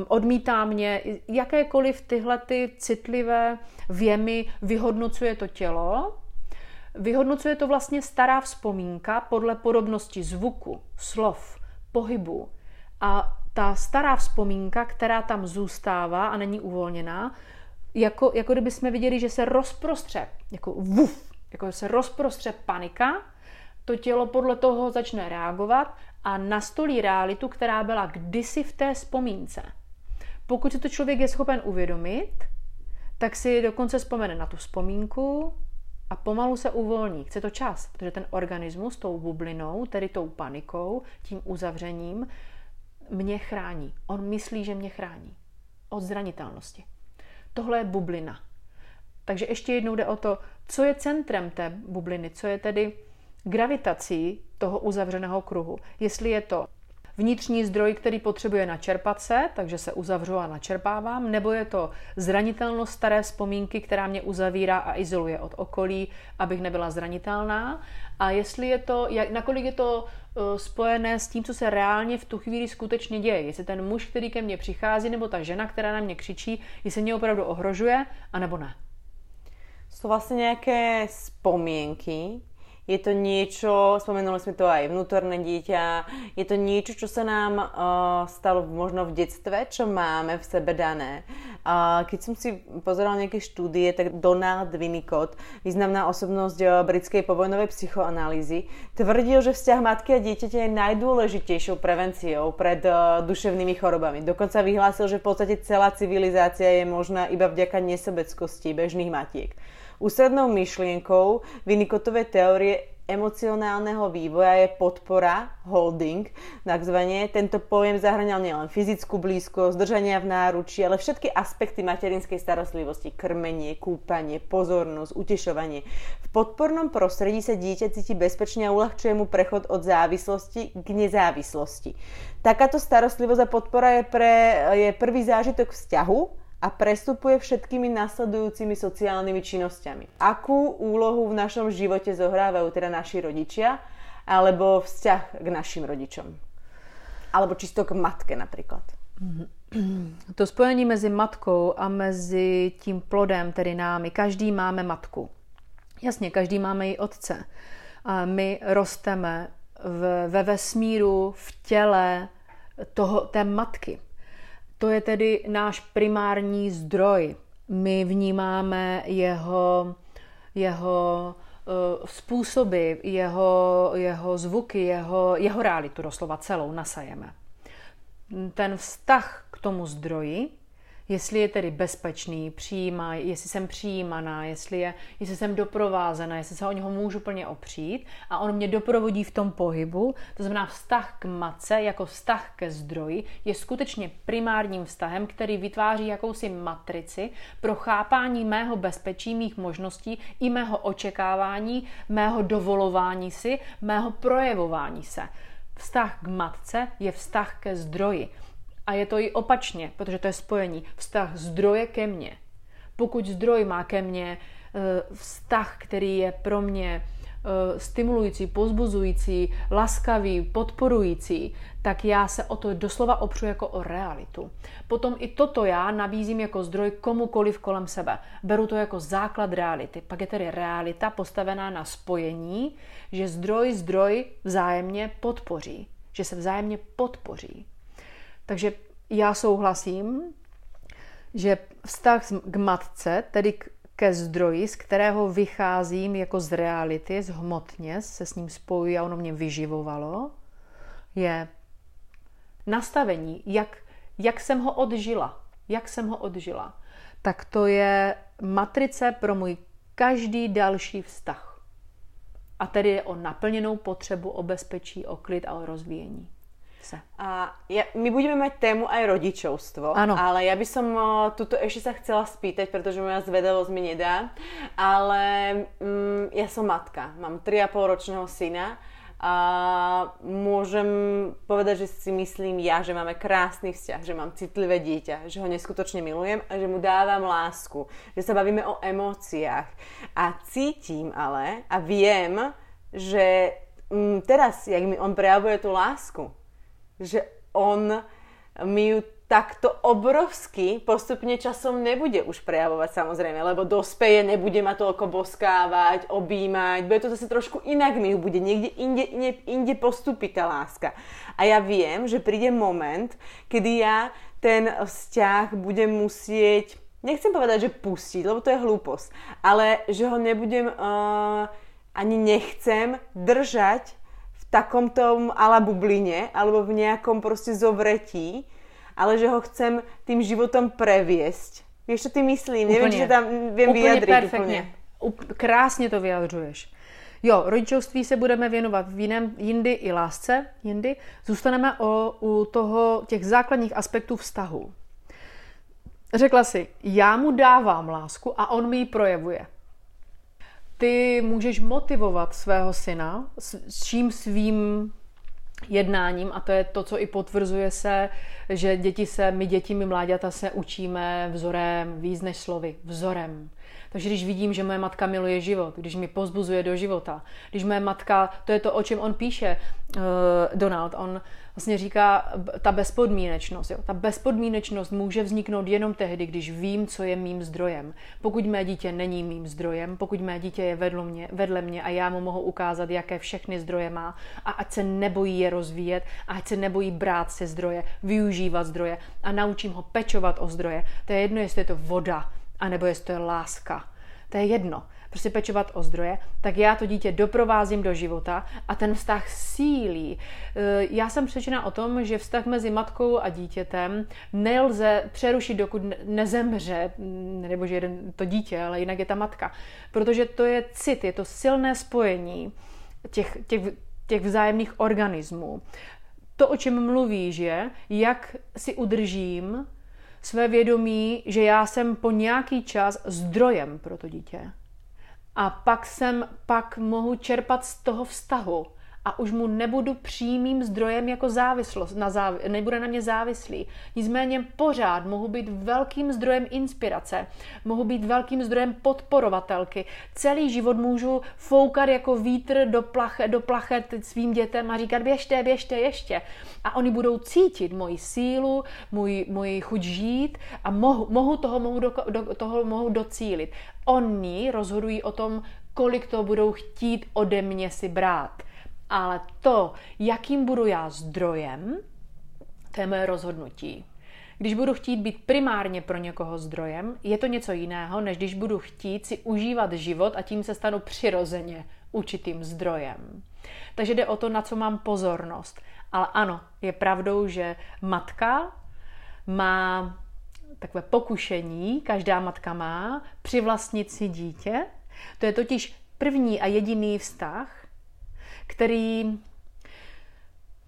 odmítá mě. Jakékoliv tyhle ty citlivé věmy vyhodnocuje to tělo, Vyhodnocuje to vlastně stará vzpomínka podle podobnosti zvuku, slov, pohybu, a ta stará vzpomínka, která tam zůstává a není uvolněná, jako, jako kdyby jsme viděli, že se rozprostře, jako vuf, jako se rozprostře panika, to tělo podle toho začne reagovat a nastolí realitu, která byla kdysi v té vzpomínce. Pokud si to člověk je schopen uvědomit, tak si dokonce vzpomene na tu vzpomínku a pomalu se uvolní. Chce to čas, protože ten organismus tou bublinou, tedy tou panikou, tím uzavřením, mě chrání. On myslí, že mě chrání. Od zranitelnosti. Tohle je bublina. Takže ještě jednou jde o to, co je centrem té bubliny, co je tedy gravitací toho uzavřeného kruhu. Jestli je to vnitřní zdroj, který potřebuje načerpat se, takže se uzavřu a načerpávám, nebo je to zranitelnost staré vzpomínky, která mě uzavírá a izoluje od okolí, abych nebyla zranitelná. A jestli je to, jak, nakolik je to uh, spojené s tím, co se reálně v tu chvíli skutečně děje. Jestli ten muž, který ke mně přichází, nebo ta žena, která na mě křičí, jestli mě opravdu ohrožuje, anebo ne. Jsou vlastně nějaké vzpomínky, je to niečo, spomenuli sme to aj vnútorné dieťa, je to niečo, čo sa nám uh, stalo možno v detstve, čo máme v sebe dané. Uh, keď som si pozerala nejaké štúdie, tak Donald Winnicott, významná osobnosť uh, britskej povojnovej psychoanalýzy, tvrdil, že vzťah matky a dieťaťa je najdôležitejšou prevenciou pred uh, duševnými chorobami. Dokonca vyhlásil, že v podstate celá civilizácia je možná iba vďaka nesobeckosti bežných matiek. Ústrednou myšlienkou Winnicottovej teórie emocionálneho vývoja je podpora, holding, takzvané. Tento pojem zahrňal nielen fyzickú blízkosť, zdržania v náručí, ale všetky aspekty materinskej starostlivosti, krmenie, kúpanie, pozornosť, utešovanie. V podpornom prostredí sa dieťa cíti bezpečne a uľahčuje mu prechod od závislosti k nezávislosti. Takáto starostlivosť a podpora je, pre, je prvý zážitok vzťahu, a prestupuje všetkými nasledujúcimi sociálnymi činnosťami. Akú úlohu v našom živote zohrávajú teda naši rodičia alebo vzťah k našim rodičom? Alebo čisto k matke například. To spojení mezi matkou a mezi tím plodem, tedy námi. Každý máme matku. Jasně, každý máme i otce. A my rosteme v, ve vesmíru, v těle toho, té matky. To je tedy náš primární zdroj. My vnímáme jeho, jeho uh, způsoby, jeho, jeho zvuky, jeho, jeho realitu doslova celou nasajeme. Ten vztah k tomu zdroji jestli je tedy bezpečný, přijímá, jestli jsem přijímaná, jestli, je, jestli jsem doprovázena, jestli se o něho můžu plně opřít a on mě doprovodí v tom pohybu, to znamená vztah k matce jako vztah ke zdroji je skutečně primárním vztahem, který vytváří jakousi matrici pro chápání mého bezpečí, mých možností i mého očekávání, mého dovolování si, mého projevování se. Vztah k matce je vztah ke zdroji. A je to i opačně, protože to je spojení. Vztah zdroje ke mně. Pokud zdroj má ke mně eh, vztah, který je pro mě eh, stimulující, pozbuzující, laskavý, podporující, tak já se o to doslova opřu jako o realitu. Potom i toto já nabízím jako zdroj komukoliv kolem sebe. Beru to jako základ reality. Pak je tedy realita postavená na spojení, že zdroj zdroj vzájemně podpoří. Že se vzájemně podpoří. Takže já souhlasím, že vztah k matce, tedy ke zdroji, z kterého vycházím jako z reality, z hmotně, se s ním spojuji a ono mě vyživovalo, je nastavení, jak, jak jsem ho odžila. Jak jsem ho odžila. Tak to je matrice pro můj každý další vztah. A tedy je o naplněnou potřebu, o bezpečí, o klid a o rozvíjení se. A ja, my budeme mať tému aj rodičovstvo, ano. ale ja by som tuto ešte sa chcela spýtať, pretože moja zvedavosť mi nedá, ale um, ja som matka, mám 3,5 ročného syna a môžem povedať, že si myslím ja, že máme krásny vzťah, že mám citlivé dieťa, že ho neskutočne milujem a že mu dávam lásku, že sa bavíme o emóciách. A cítim ale a viem, že um, teraz, jak mi on prejavuje tú lásku, že on mi ju takto obrovsky postupne časom nebude už prejavovať samozrejme, lebo dospeje, nebude ma toľko boskávať, objímať, bude to zase trošku inak mi ju bude, niekde inde, inde, inde postupí tá láska. A ja viem, že príde moment, kedy ja ten vzťah budem musieť, nechcem povedať, že pustiť, lebo to je hlúposť, ale že ho nebudem, uh, ani nechcem držať takom tom ala bubline, alebo v nejakom proste zovretí, ale že ho chcem tým životom previesť. Vieš, čo ty myslím? Neviem, či tam viem úplně. Perfektně. Úplně. Krásně to vyjadřuješ. Jo, rodičovství se budeme věnovat v jiném, jindy i lásce, jindy. Zůstaneme o, u toho, těch základních aspektů vztahu. Řekla si, já mu dávám lásku a on mi ji projevuje ty můžeš motivovat svého syna s čím svým jednáním a to je to, co i potvrzuje se, že děti se, my děti, my mláďata se učíme vzorem víc než slovy, vzorem. Takže když vidím, že moje matka miluje život, když mi pozbuzuje do života, když moje matka, to je to, o čem on píše, uh, Donald, on vlastně říká ta bezpodmínečnost. Jo? Ta bezpodmínečnost může vzniknout jenom tehdy, když vím, co je mým zdrojem. Pokud mé dítě není mým zdrojem, pokud mé dítě je vedle mě, vedle mě a já mu mohu ukázat, jaké všechny zdroje má a ať se nebojí je rozvíjet a ať se nebojí brát si zdroje, využívat zdroje a naučím ho pečovat o zdroje. To je jedno, jestli je to voda, anebo jestli to je láska. To je jedno prostě pečovat o zdroje, tak já to dítě doprovázím do života a ten vztah sílí. E, já jsem přečena o tom, že vztah mezi matkou a dítětem nelze přerušit, dokud nezemře, nebo že jeden to dítě, ale jinak je ta matka. Protože to je cit, je to silné spojení těch, těch, těch vzájemných organismů. To, o čem mluvíš, je, jak si udržím své vědomí, že já jsem po nějaký čas zdrojem pro to dítě. A pak jsem, pak mohu čerpat z toho vztahu a už mu nebudu přímým zdrojem jako závislost, na záv, nebude na mě závislý. Nicméně pořád mohu být velkým zdrojem inspirace, mohu být velkým zdrojem podporovatelky. Celý život můžu foukat jako vítr do, plache, do plachet svým dětem a říkat běžte, běžte, ještě. A oni budou cítit moji sílu, můj, můj chuť žít a mohu, mohu toho, mohu do, do, toho mohu docílit. Oni rozhodují o tom, kolik to budou chtít ode mě si brát. Ale to, jakým budu já zdrojem, to je moje rozhodnutí. Když budu chtít být primárně pro někoho zdrojem, je to něco jiného, než když budu chtít si užívat život a tím se stanu přirozeně určitým zdrojem. Takže jde o to, na co mám pozornost. Ale ano, je pravdou, že matka má takové pokušení, každá matka má, přivlastnit si dítě. To je totiž první a jediný vztah, který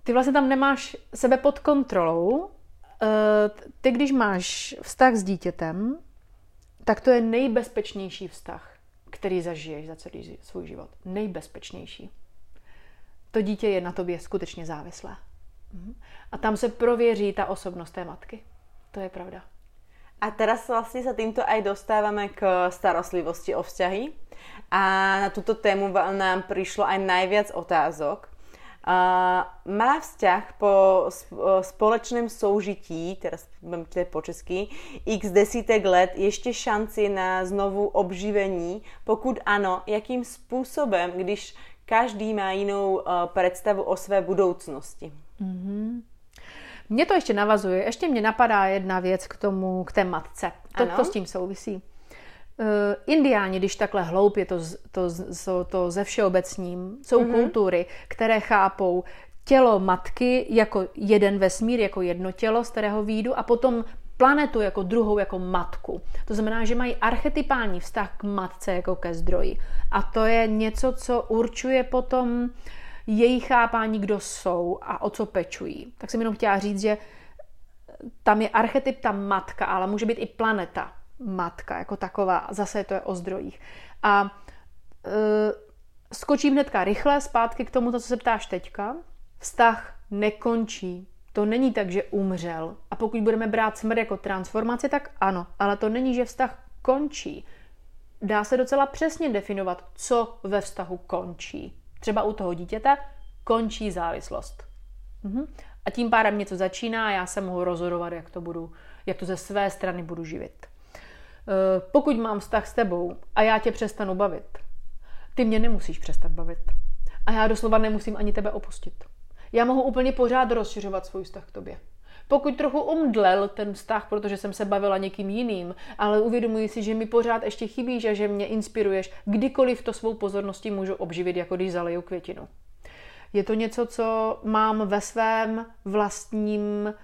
ty vlastně tam nemáš sebe pod kontrolou. Eh, ty, když máš vztah s dítětem, tak to je nejbezpečnější vztah, který zažiješ za celý svůj život. Nejbezpečnější. To dítě je na tobě skutečně závislé. Mhm. A tam se prověří ta osobnost té matky. To je pravda. A teraz vlastně sa týmto aj dostávame k starostlivosti o vzťahy. A na túto tému nám prišlo aj najviac otázok. Uh, má vzťah po společném soužití, teraz to je po česky, x desítek let ještě šanci na znovu obživení? Pokud ano, jakým způsobem, když každý má jinou uh, představu o své budoucnosti? Mm-hmm. Mně to ještě navazuje, ještě mě napadá jedna věc k tomu, k té matce. To, to s tím souvisí. Uh, indiáni, když takhle hloupě to, to, to, to ze všeobecním, jsou mm-hmm. kultury, které chápou tělo matky jako jeden vesmír, jako jedno tělo, z kterého výjdu a potom planetu jako druhou, jako matku. To znamená, že mají archetypální vztah k matce jako ke zdroji. A to je něco, co určuje potom jejich chápání, kdo jsou a o co pečují. Tak jsem jenom chtěla říct, že tam je archetyp ta matka, ale může být i planeta matka jako taková. Zase to je o zdrojích. A e, skočím hnedka rychle zpátky k tomu, co se ptáš teďka. Vztah nekončí. To není tak, že umřel. A pokud budeme brát smrt jako transformaci, tak ano. Ale to není, že vztah končí. Dá se docela přesně definovat, co ve vztahu končí. Třeba u toho dítěte končí závislost. Mhm. A tím pádem něco začíná a já se mohu rozhodovat, jak to, budu, jak to ze své strany budu živit. Eh, pokud mám vztah s tebou a já tě přestanu bavit, ty mě nemusíš přestat bavit. A já doslova nemusím ani tebe opustit. Já mohu úplně pořád rozšiřovat svůj vztah k tobě. Pokud trochu umdlel ten vztah, protože jsem se bavila někým jiným, ale uvědomuji si, že mi pořád ještě chybíš a že mě inspiruješ, kdykoliv to svou pozorností můžu obživit, jako když zaleju květinu. Je to něco, co mám ve svém vlastním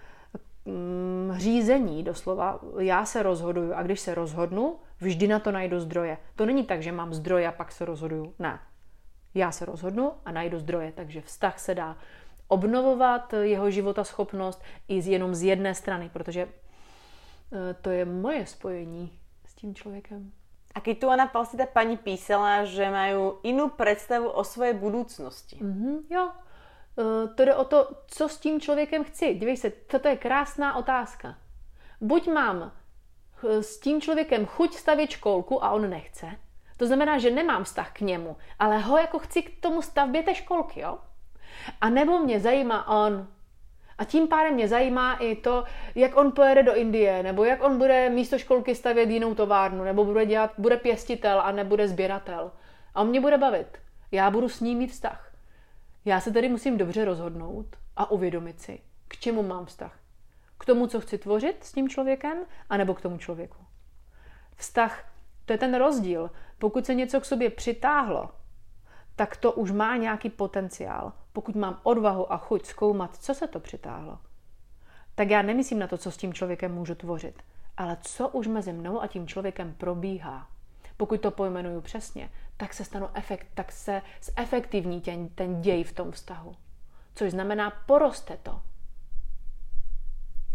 mm, řízení doslova. Já se rozhoduju a když se rozhodnu, vždy na to najdu zdroje. To není tak, že mám zdroje a pak se rozhoduju. Ne. Já se rozhodnu a najdu zdroje, takže vztah se dá obnovovat jeho života schopnost i z, jenom z jedné strany, protože eh, to je moje spojení s tím člověkem. A keď tu Anna Palsita pani písala, že mají jinou představu o své budoucnosti. Mm-hmm, jo. Uh, to jde o to, co s tím člověkem chci. Dívej se, toto je krásná otázka. Buď mám eh, s tím člověkem chuť stavět školku a on nechce, to znamená, že nemám vztah k němu, ale ho jako chci k tomu stavbě té školky, jo? A nebo mě zajímá on. A tím pádem mě zajímá i to, jak on pojede do Indie, nebo jak on bude místo školky stavět jinou továrnu, nebo bude, dělat, bude pěstitel a nebude sběratel. A on mě bude bavit. Já budu s ním mít vztah. Já se tedy musím dobře rozhodnout a uvědomit si, k čemu mám vztah. K tomu, co chci tvořit s tím člověkem, anebo k tomu člověku. Vztah, to je ten rozdíl. Pokud se něco k sobě přitáhlo, tak to už má nějaký potenciál. Pokud mám odvahu a chuť zkoumat, co se to přitáhlo, tak já nemyslím na to, co s tím člověkem můžu tvořit, ale co už mezi mnou a tím člověkem probíhá. Pokud to pojmenuju přesně, tak se stanu efekt, tak se zefektivní ten, ten děj v tom vztahu. Což znamená, poroste to.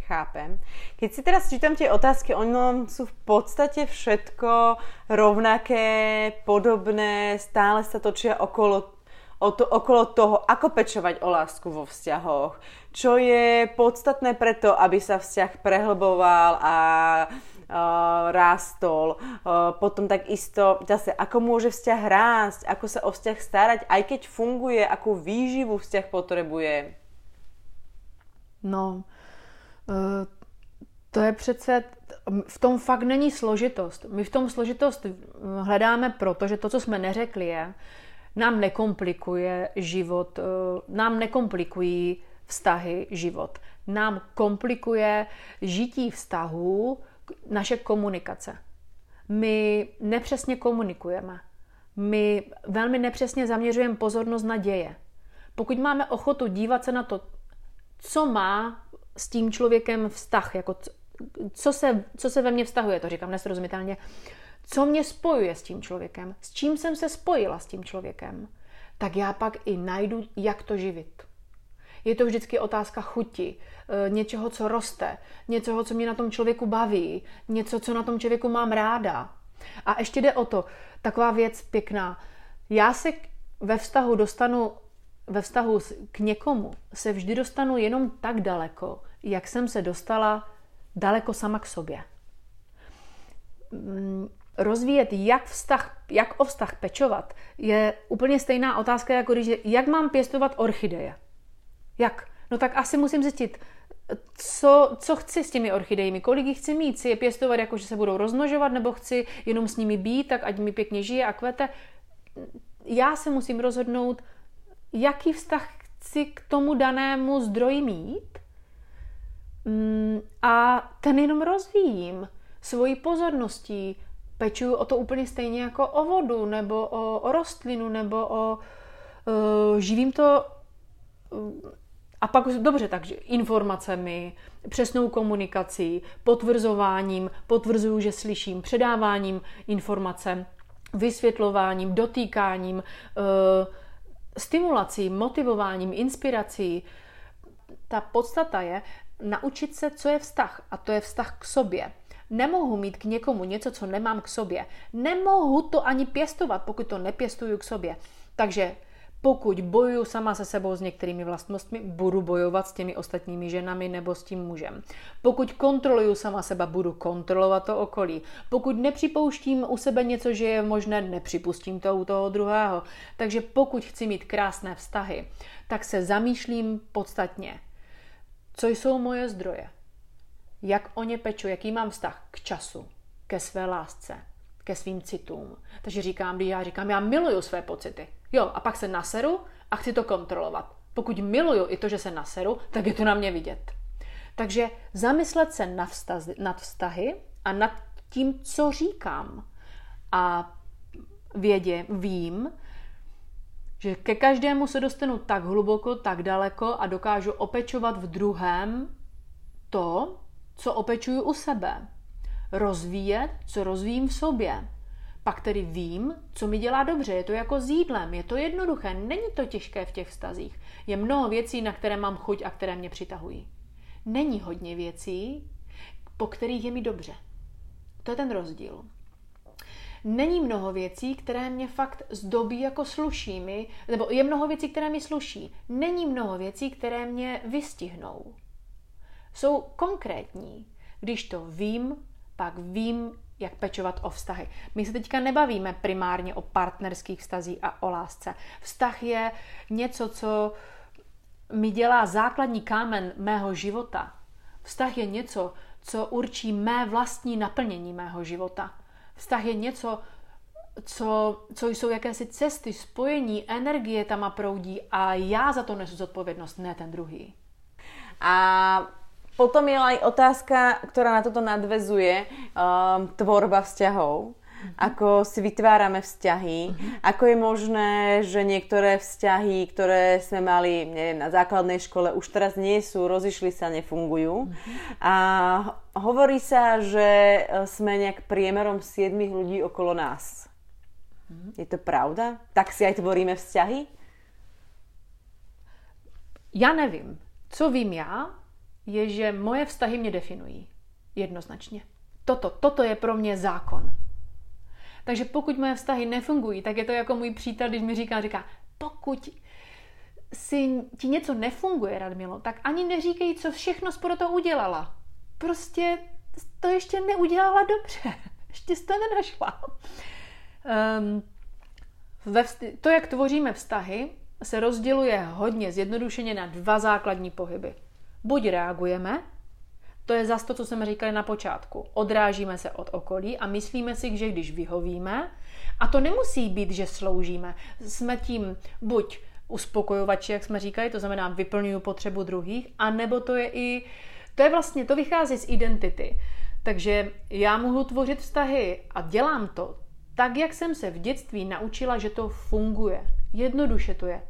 Chápem. Keď si teraz čítam tie otázky, ono sú v podstate všetko rovnaké, podobné, stále sa točia okolo, o to, okolo toho, ako pečovať o lásku vo vzťahoch, čo je podstatné preto, aby sa vzťah prehlboval a uh, rástol. Uh, potom takisto zase, ako môže vzťah rásť, ako sa o vzťah starať, aj keď funguje, akú výživu vzťah potrebuje. No, Eh, to je přece, v tom fakt není složitost. My v tom složitost hledáme proto, že to, co jsme neřekli, je, nám nekomplikuje život, eh, nám nekomplikují vztahy život. Nám komplikuje žití vztahů naše komunikace. My nepřesně komunikujeme. My velmi nepřesně zaměřujeme pozornost na děje. Pokud máme ochotu dívat se na to, co má s tím člověkem vztah, jako co se, co se ve mně vztahuje, to říkám nesrozumitelně, co mě spojuje s tím člověkem, s čím jsem se spojila s tím člověkem, tak já pak i najdu, jak to živit. Je to vždycky otázka chuti, e, něčeho, co roste, něčeho, co mě na tom člověku baví, něco, co na tom člověku mám ráda. A ještě jde o to, taková věc pěkná. Já se ve vztahu dostanu ve vztahu k někomu se vždy dostanu jenom tak daleko, jak jsem se dostala daleko sama k sobě. Rozvíjet, jak, vztah, jak o vztah pečovat, je úplně stejná otázka, jako když, jak mám pěstovat orchideje. Jak? No tak asi musím zjistit, co, co chci s těmi orchidejemi, kolik jich chci mít, chci je pěstovat jako, že se budou rozmnožovat, nebo chci jenom s nimi být, tak ať mi pěkně žije a kvete. Já se musím rozhodnout, jaký vztah chci k tomu danému zdroji mít mm, a ten jenom rozvíjím svojí pozorností. Pečuju o to úplně stejně jako o vodu, nebo o, o rostlinu, nebo o uh, živím to uh, a pak, dobře, takže informacemi, přesnou komunikací, potvrzováním, potvrzuju, že slyším, předáváním informace, vysvětlováním, dotýkáním, uh, stimulací, motivováním, inspirací. Ta podstata je naučit se, co je vztah. A to je vztah k sobě. Nemohu mít k někomu něco, co nemám k sobě. Nemohu to ani pěstovat, pokud to nepěstuju k sobě. Takže pokud bojuju sama se sebou s některými vlastnostmi, budu bojovat s těmi ostatními ženami nebo s tím mužem. Pokud kontroluju sama seba, budu kontrolovat to okolí. Pokud nepřipouštím u sebe něco, že je možné, nepřipustím to u toho druhého. Takže pokud chci mít krásné vztahy, tak se zamýšlím podstatně, co jsou moje zdroje, jak o ně peču, jaký mám vztah k času, ke své lásce, ke svým citům. Takže říkám, já říkám, já miluju své pocity. Jo, a pak se naseru a chci to kontrolovat. Pokud miluju i to, že se naseru, tak je to na mě vidět. Takže zamyslet se nad, vztahy, nad vztahy a nad tím, co říkám. A vědě, vím, že ke každému se dostanu tak hluboko, tak daleko a dokážu opečovat v druhém to, co opečuju u sebe. Rozvíjet, co rozvíjím v sobě. Pak tedy vím, co mi dělá dobře. Je to jako s jídlem, je to jednoduché, není to těžké v těch vztazích. Je mnoho věcí, na které mám chuť a které mě přitahují. Není hodně věcí, po kterých je mi dobře. To je ten rozdíl. Není mnoho věcí, které mě fakt zdobí jako sluší mi, nebo je mnoho věcí, které mi sluší. Není mnoho věcí, které mě vystihnou. Jsou konkrétní. Když to vím, pak vím, jak pečovat o vztahy. My se teďka nebavíme primárně o partnerských vztazích a o lásce. Vztah je něco, co mi dělá základní kámen mého života. Vztah je něco, co určí mé vlastní naplnění mého života. Vztah je něco, co, co jsou jakési cesty, spojení, energie tam a proudí a já za to nesu zodpovědnost, ne ten druhý. A Potom je aj otázka, ktorá na toto nadvezuje, um, tvorba vzťahov. Mm-hmm. Ako si vytvárame vzťahy, mm-hmm. ako je možné, že niektoré vzťahy, ktoré sme mali neviem, na základnej škole, už teraz nie sú, rozišli sa, nefungujú. Mm-hmm. A hovorí sa, že e, sme nejak priemerom 7 ľudí okolo nás. Je to pravda? Tak si aj tvoríme vzťahy? Já nevím. Co vím já, je, že moje vztahy mě definují. Jednoznačně. Toto, toto je pro mě zákon. Takže pokud moje vztahy nefungují, tak je to jako můj přítel, když mi říká, říká, pokud si ti něco nefunguje, Radmilo, tak ani neříkej, co všechno pro to udělala. Prostě to ještě neudělala dobře. Ještě jsi to nenašla. Um, ve to, jak tvoříme vztahy, se rozděluje hodně zjednodušeně na dva základní pohyby. Buď reagujeme, to je zase to, co jsme říkali na počátku. Odrážíme se od okolí a myslíme si, že když vyhovíme, a to nemusí být, že sloužíme, jsme tím buď uspokojovači, jak jsme říkali, to znamená vyplňuju potřebu druhých, a nebo to je i, to je vlastně, to vychází z identity. Takže já mohu tvořit vztahy a dělám to tak, jak jsem se v dětství naučila, že to funguje. Jednoduše to je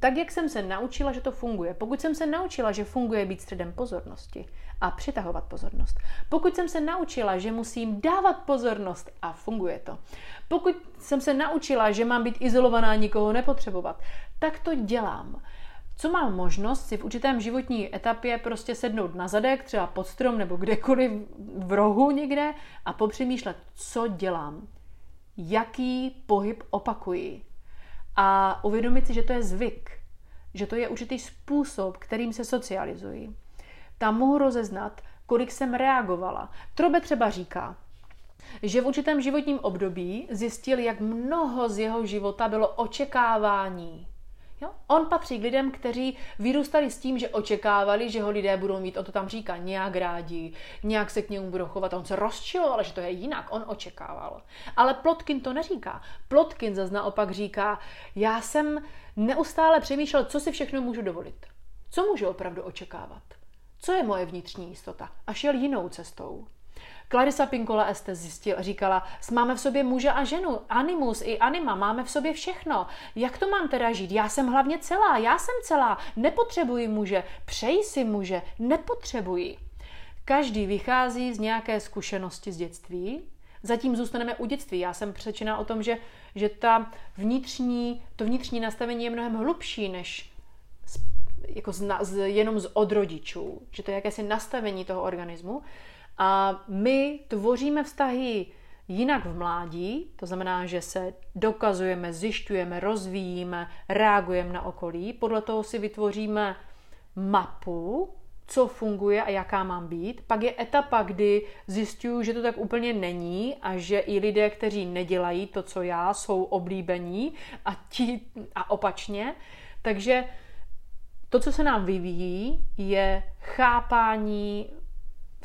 tak, jak jsem se naučila, že to funguje. Pokud jsem se naučila, že funguje být středem pozornosti a přitahovat pozornost. Pokud jsem se naučila, že musím dávat pozornost a funguje to. Pokud jsem se naučila, že mám být izolovaná, nikoho nepotřebovat, tak to dělám. Co mám možnost si v určitém životní etapě prostě sednout na zadek, třeba pod strom nebo kdekoliv v rohu někde a popřemýšlet, co dělám, jaký pohyb opakuji, a uvědomit si, že to je zvyk, že to je určitý způsob, kterým se socializují. Tam mohu rozeznat, kolik jsem reagovala. Trobe třeba říká, že v určitém životním období zjistil, jak mnoho z jeho života bylo očekávání. Jo? On patří k lidem, kteří vyrůstali s tím, že očekávali, že ho lidé budou mít, on to tam říká, nějak rádi, nějak se k němu budou chovat. On se rozčiloval, že to je jinak, on očekával. Ale Plotkin to neříká. Plotkin zase naopak říká, já jsem neustále přemýšlel, co si všechno můžu dovolit. Co můžu opravdu očekávat? Co je moje vnitřní jistota? A šel jinou cestou. Clarissa Pinkola Estes zjistil, říkala, máme v sobě muže a ženu, animus i anima, máme v sobě všechno. Jak to mám teda žít? Já jsem hlavně celá, já jsem celá, nepotřebuji muže, přeji si muže, nepotřebuji. Každý vychází z nějaké zkušenosti z dětství, zatím zůstaneme u dětství. Já jsem přečená o tom, že, že ta vnitřní, to vnitřní nastavení je mnohem hlubší než jako z, jenom z od rodičů. Že to je jakési nastavení toho organismu. A my tvoříme vztahy jinak v mládí, to znamená, že se dokazujeme, zjišťujeme, rozvíjíme, reagujeme na okolí. Podle toho si vytvoříme mapu, co funguje a jaká mám být. Pak je etapa, kdy zjišťuju, že to tak úplně není a že i lidé, kteří nedělají to, co já, jsou oblíbení a, ti, a opačně. Takže to, co se nám vyvíjí, je chápání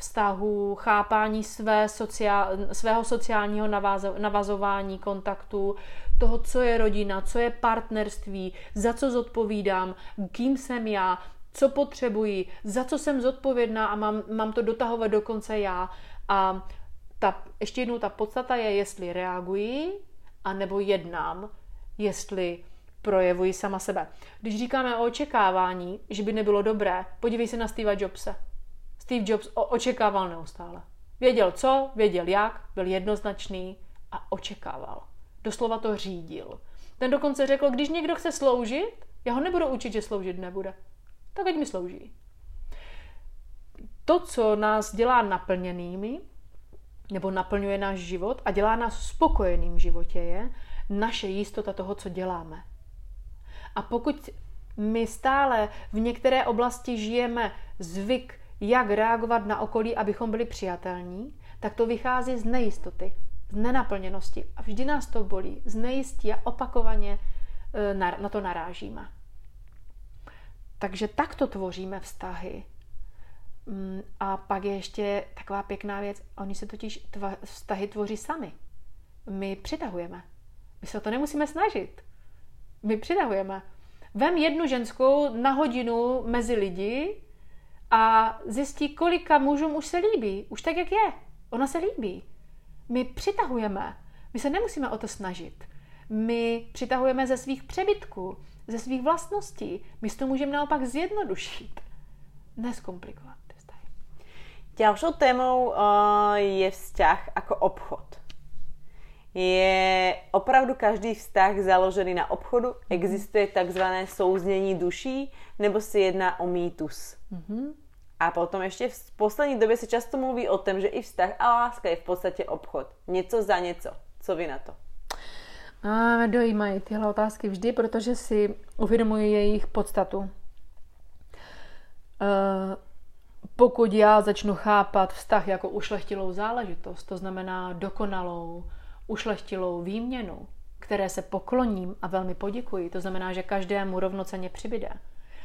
vztahu, chápání své sociál, svého sociálního navazo, navazování kontaktu, toho, co je rodina, co je partnerství, za co zodpovídám, kým jsem já, co potřebuji, za co jsem zodpovědná a mám, mám to dotahovat dokonce já. A ta, ještě jednou ta podstata je, jestli reaguji, anebo jednám, jestli projevuji sama sebe. Když říkáme o očekávání, že by nebylo dobré, podívej se na Steve Jobse. Steve Jobs očekával neustále. Věděl co, věděl jak, byl jednoznačný a očekával. Doslova to řídil. Ten dokonce řekl, když někdo chce sloužit, já ho nebudu učit, že sloužit nebude tak ať mi slouží. To, co nás dělá naplněnými, nebo naplňuje náš život a dělá nás spokojeným v životě, je naše jistota toho, co děláme. A pokud my stále v některé oblasti žijeme zvyk, jak reagovat na okolí, abychom byli přijatelní, tak to vychází z nejistoty, z nenaplněnosti. A vždy nás to bolí. Z nejistí a opakovaně e, na to narážíme. Takže takto tvoříme vztahy. Mm, a pak je ještě taková pěkná věc, oni se totiž tva, vztahy tvoří sami. My přitahujeme. My se o to nemusíme snažit. My přitahujeme. Vem jednu ženskou na hodinu mezi lidi a zjistí, kolika mužům už se líbí. Už tak, jak je. Ona se líbí. My přitahujeme. My se nemusíme o to snažit. My přitahujeme ze svých přebytků ze svých vlastností. My si to můžeme naopak zjednodušit, neskomplikovat ty vztahy. Ďalšou témou uh, je vzťah jako obchod. Je opravdu každý vztah založený na obchodu? Mm-hmm. Existuje takzvané souznění duší? Nebo se jedná o mýtus? Mm-hmm. A potom ještě v poslední době se často mluví o tom, že i vztah a láska je v podstatě obchod. Něco za něco. Co vy na to? A dojímají tyhle otázky vždy, protože si uvědomuji jejich podstatu. E, pokud já začnu chápat vztah jako ušlechtilou záležitost, to znamená dokonalou, ušlechtilou výměnu, které se pokloním a velmi poděkuji, to znamená, že každému rovnoceně přibyde,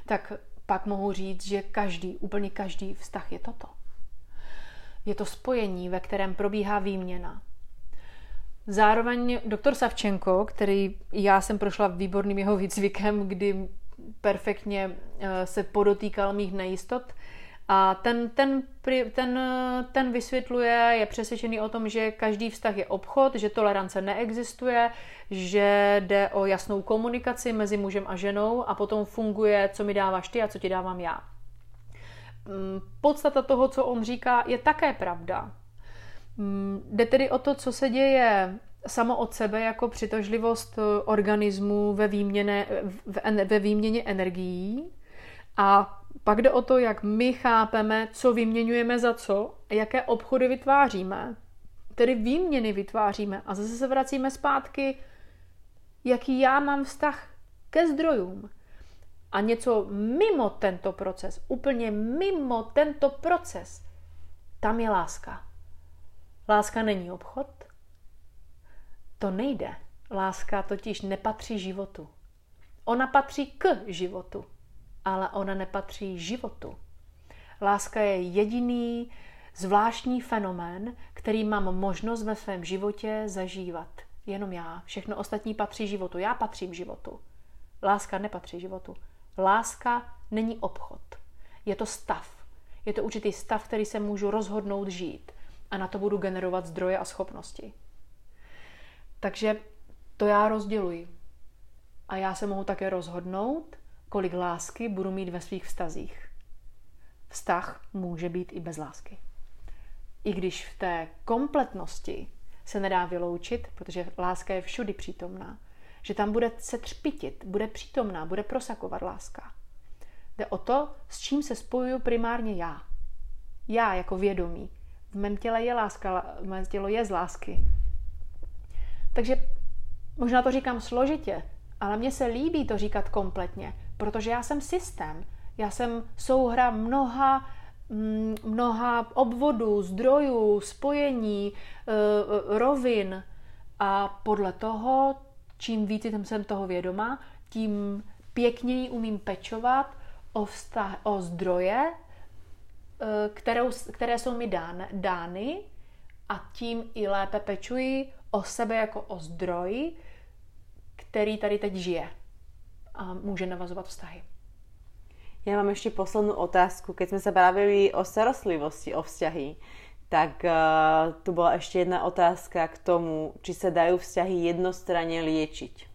tak pak mohu říct, že každý, úplně každý vztah je toto. Je to spojení, ve kterém probíhá výměna, Zároveň doktor Savčenko, který já jsem prošla výborným jeho výcvikem, kdy perfektně eh, se podotýkal mých nejistot, a ten, ten, ten, ten vysvětluje, je přesvědčený o tom, že každý vztah je obchod, že tolerance neexistuje, že jde o jasnou komunikaci mezi mužem a ženou a potom funguje, co mi dáváš ty a co ti dávám já. Mm, podstata toho, co on říká, je také pravda. Mm, jde tedy o to, co se děje samo od sebe jako přitažlivost eh, organismu ve, výměně, ve výměně energií a pak jde o to, jak my chápeme, co vyměňujeme za co a jaké obchody vytváříme. Tedy výměny vytváříme a zase se vracíme zpátky, jaký já mám vztah ke zdrojům. A něco mimo tento proces, úplně mimo tento proces, tam je láska. Láska není obchod. To nejde. Láska totiž nepatří životu. Ona patří k životu, ale ona nepatří životu. Láska je jediný zvláštní fenomén, který mám možnost ve svém životě zažívat. Jenom já. Všechno ostatní patří životu. Já patřím životu. Láska nepatří životu. Láska není obchod. Je to stav. Je to určitý stav, který se můžu rozhodnout žít. a na to budu generovat zdroje a schopnosti. Takže to já rozděluji. A já se mohu také rozhodnout, kolik lásky budu mít ve svých vztazích. Vztah může být i bez lásky. I když v té kompletnosti se nedá vyloučit, protože láska je všudy přítomná, že tam bude se třpitit, bude přítomná, bude prosakovat láska. Jde o to, s čím se spojuju primárně já. Já jako vědomí. V mém těle je láska, mé tělo je z lásky. Takže možná to říkám složitě, ale mně se líbí to říkat kompletně, protože já jsem systém. Já jsem souhra mnoha, mm, mnoha obvodů, zdrojů, spojení, eh, rovin a podle toho, čím víc jsem toho vědoma, tím pěkněji umím pečovat o, vztah, o zdroje, eh, kterou, které jsou mi dán, dány a tím i lépe pečuji o sebe jako o zdroj, který tady teď žije může navazovat vztahy. Já mám ještě poslední otázku. Keď jsme se bavili o starostlivosti, o vzťahy, tak uh, tu byla ještě jedna otázka k tomu, či se dají vzťahy jednostranně liečiť.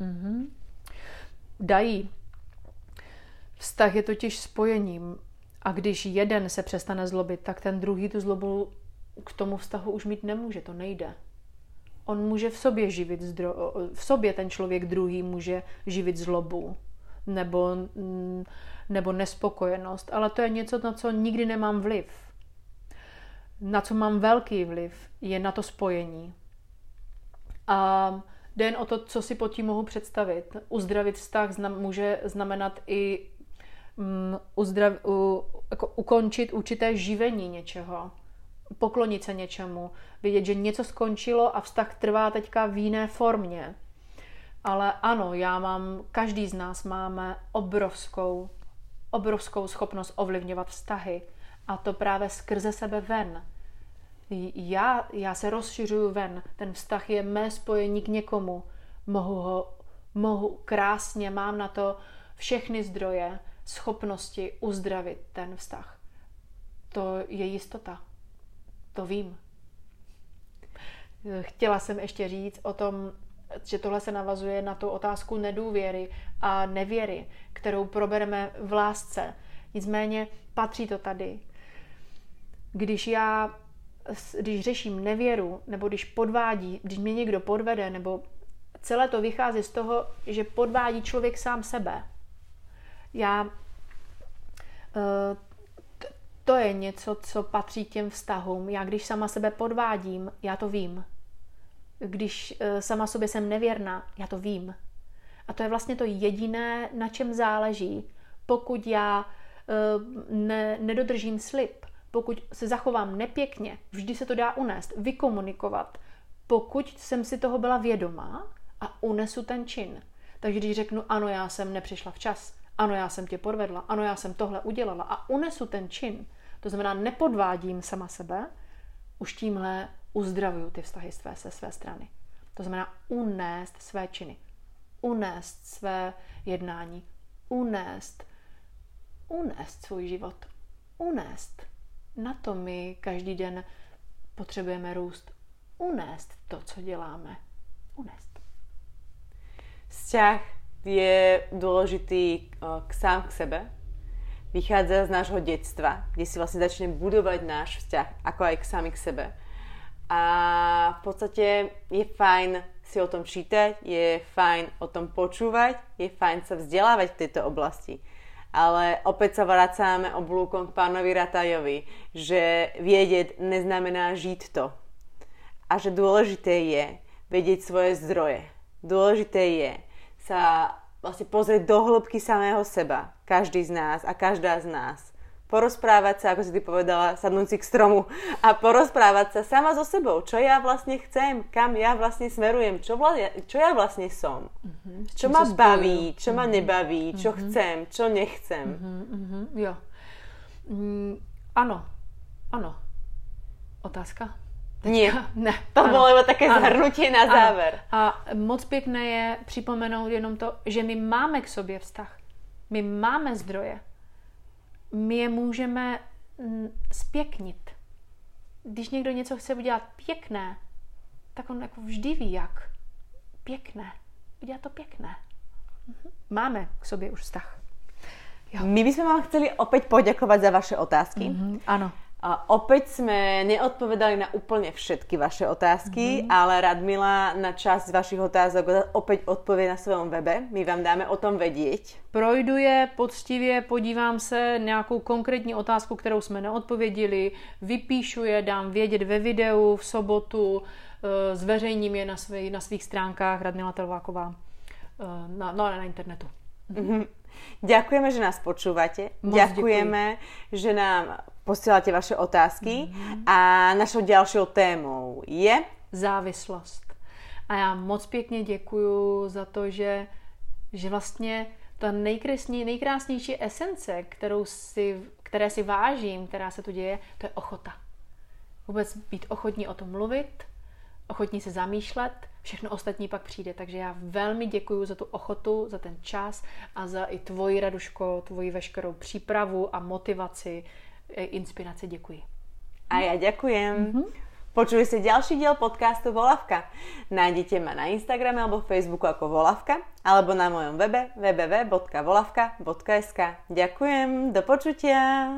Mm-hmm. Dají. Vztah je totiž spojením a když jeden se přestane zlobit, tak ten druhý tu zlobu k tomu vztahu už mít nemůže, to nejde. On může v sobě živit zdro... v sobě ten člověk druhý může živit zlobu nebo, mm, nebo nespokojenost, ale to je něco, na co nikdy nemám vliv. Na co mám velký vliv, je na to spojení. A jde jen o to, co si pod tím mohu představit. Uzdravit vztah znam, může znamenat i um, uzdrav, u, jako ukončit určité živení něčeho, poklonit se něčemu, vědět, že něco skončilo a vztah trvá teďka v jiné formě. Ale ano, já mám, každý z nás máme obrovskou, obrovskou schopnost ovlivňovat vztahy. A to právě skrze sebe ven. Já, já se rozšiřuju ven. Ten vztah je mé spojení k někomu. Mohu ho, mohu krásně, mám na to všechny zdroje, schopnosti uzdravit ten vztah. To je jistota. To vím. Chtěla jsem ještě říct o tom, že tohle se navazuje na tu otázku nedůvěry a nevěry, kterou probereme v lásce. Nicméně patří to tady. Když já když řeším nevěru, nebo když podvádí, když mě někdo podvede, nebo celé to vychází z toho, že podvádí člověk sám sebe. Já eh, to je něco, co patří těm vztahům. Já když sama sebe podvádím, já to vím. Když eh, sama sobě jsem nevěrná, já to vím. A to je vlastně to jediné, na čem záleží. Pokud já eh, ne, nedodržím slib, pokud se zachovám nepěkně, vždy se to dá unést, vykomunikovat, pokud jsem si toho byla vědomá a unesu ten čin. Takže když řeknu, ano, já jsem nepřišla včas, ano, já jsem tě podvedla, ano, já jsem tohle udělala a unesu ten čin, to znamená, nepodvádím sama sebe, už tímhle uzdravuju ty vztahy své se své strany. To znamená unést své činy, unést své jednání, unést, unést svůj život, unést. Na to my každý den potřebujeme růst, unést to, co děláme, unést. Vzťah je důležitý eh, k sám k sebe, vychádza z nášho detstva, kde si vlastne začne budovať náš vzťah, ako aj k sami k sebe. A v podstate je fajn si o tom čítať, je fajn o tom počúvať, je fajn sa vzdelávať v tejto oblasti. Ale opäť sa vracáme oblúkom k pánovi Ratajovi, že vědět neznamená žít to. A že dôležité je vedieť svoje zdroje. Dôležité je sa vlastne pozrieť do hĺbky samého seba. Každý z nás a každá z nás. Porozprávať sa, ako si ty povedala, sadnúť si k stromu a porozprávať sa sama so sebou. Čo ja vlastne chcem, kam ja vlastne smerujem, čo, vla, čo ja vlastne som. Mm-hmm. Čo ma baví, čo mm-hmm. ma nebaví, čo mm-hmm. chcem, čo nechcem. Mm-hmm. Jo. Mm, ano, ano. Otázka? Nie, ne, to ano. bylo také zhrnutí na závěr. A moc pěkné je připomenout jenom to, že my máme k sobě vztah. My máme zdroje. My je můžeme zpěknit. když někdo něco chce udělat pěkné, tak on jako vždy ví, jak. Pěkné. Udělat to pěkné. Mhm. Máme k sobě už vztah. Jo. My bychom vám chceli opět poděkovat za vaše otázky. Mm-hmm, ano. A opäť sme neodpovedali na úplne všetky vaše otázky, mm-hmm. ale Radmila na časť vašich otázok opäť odpovie na svém webe. My vám dáme o tom vědět. Projdu je poctivě, podívám se nějakou konkrétní otázku, kterou jsme neodpověděli, vypíšu je, dám vědět ve videu v sobotu, eh, zveřejním je na, svý, na svých stránkách Radmila Telváková eh, na, no, na internetu. Mm-hmm. Ďakujeme, že nás počúvate. Moc Ďakujeme, děkuji. že nám posíláte vaše otázky. Mm-hmm. A našou dalšou témou je... Závislost. A já moc pěkně děkuju za to, že, že vlastně ta nejkrásnější, nejkrásnější esence, kterou si, které si vážím, která se tu děje, to je ochota. Vůbec být ochotní o tom mluvit, ochotní se zamýšlet, všechno ostatní pak přijde. Takže já velmi děkuji za tu ochotu, za ten čas a za i tvoji, Raduško, tvoji veškerou přípravu a motivaci, inspiraci. Děkuji. A já děkujem. Mm-hmm. Počuli ste ďalší diel podcastu Volavka. Nájdete ma na Instagrame alebo Facebooku ako Volavka, alebo na mojom webe www.volavka.sk. Ďakujem, do počutia.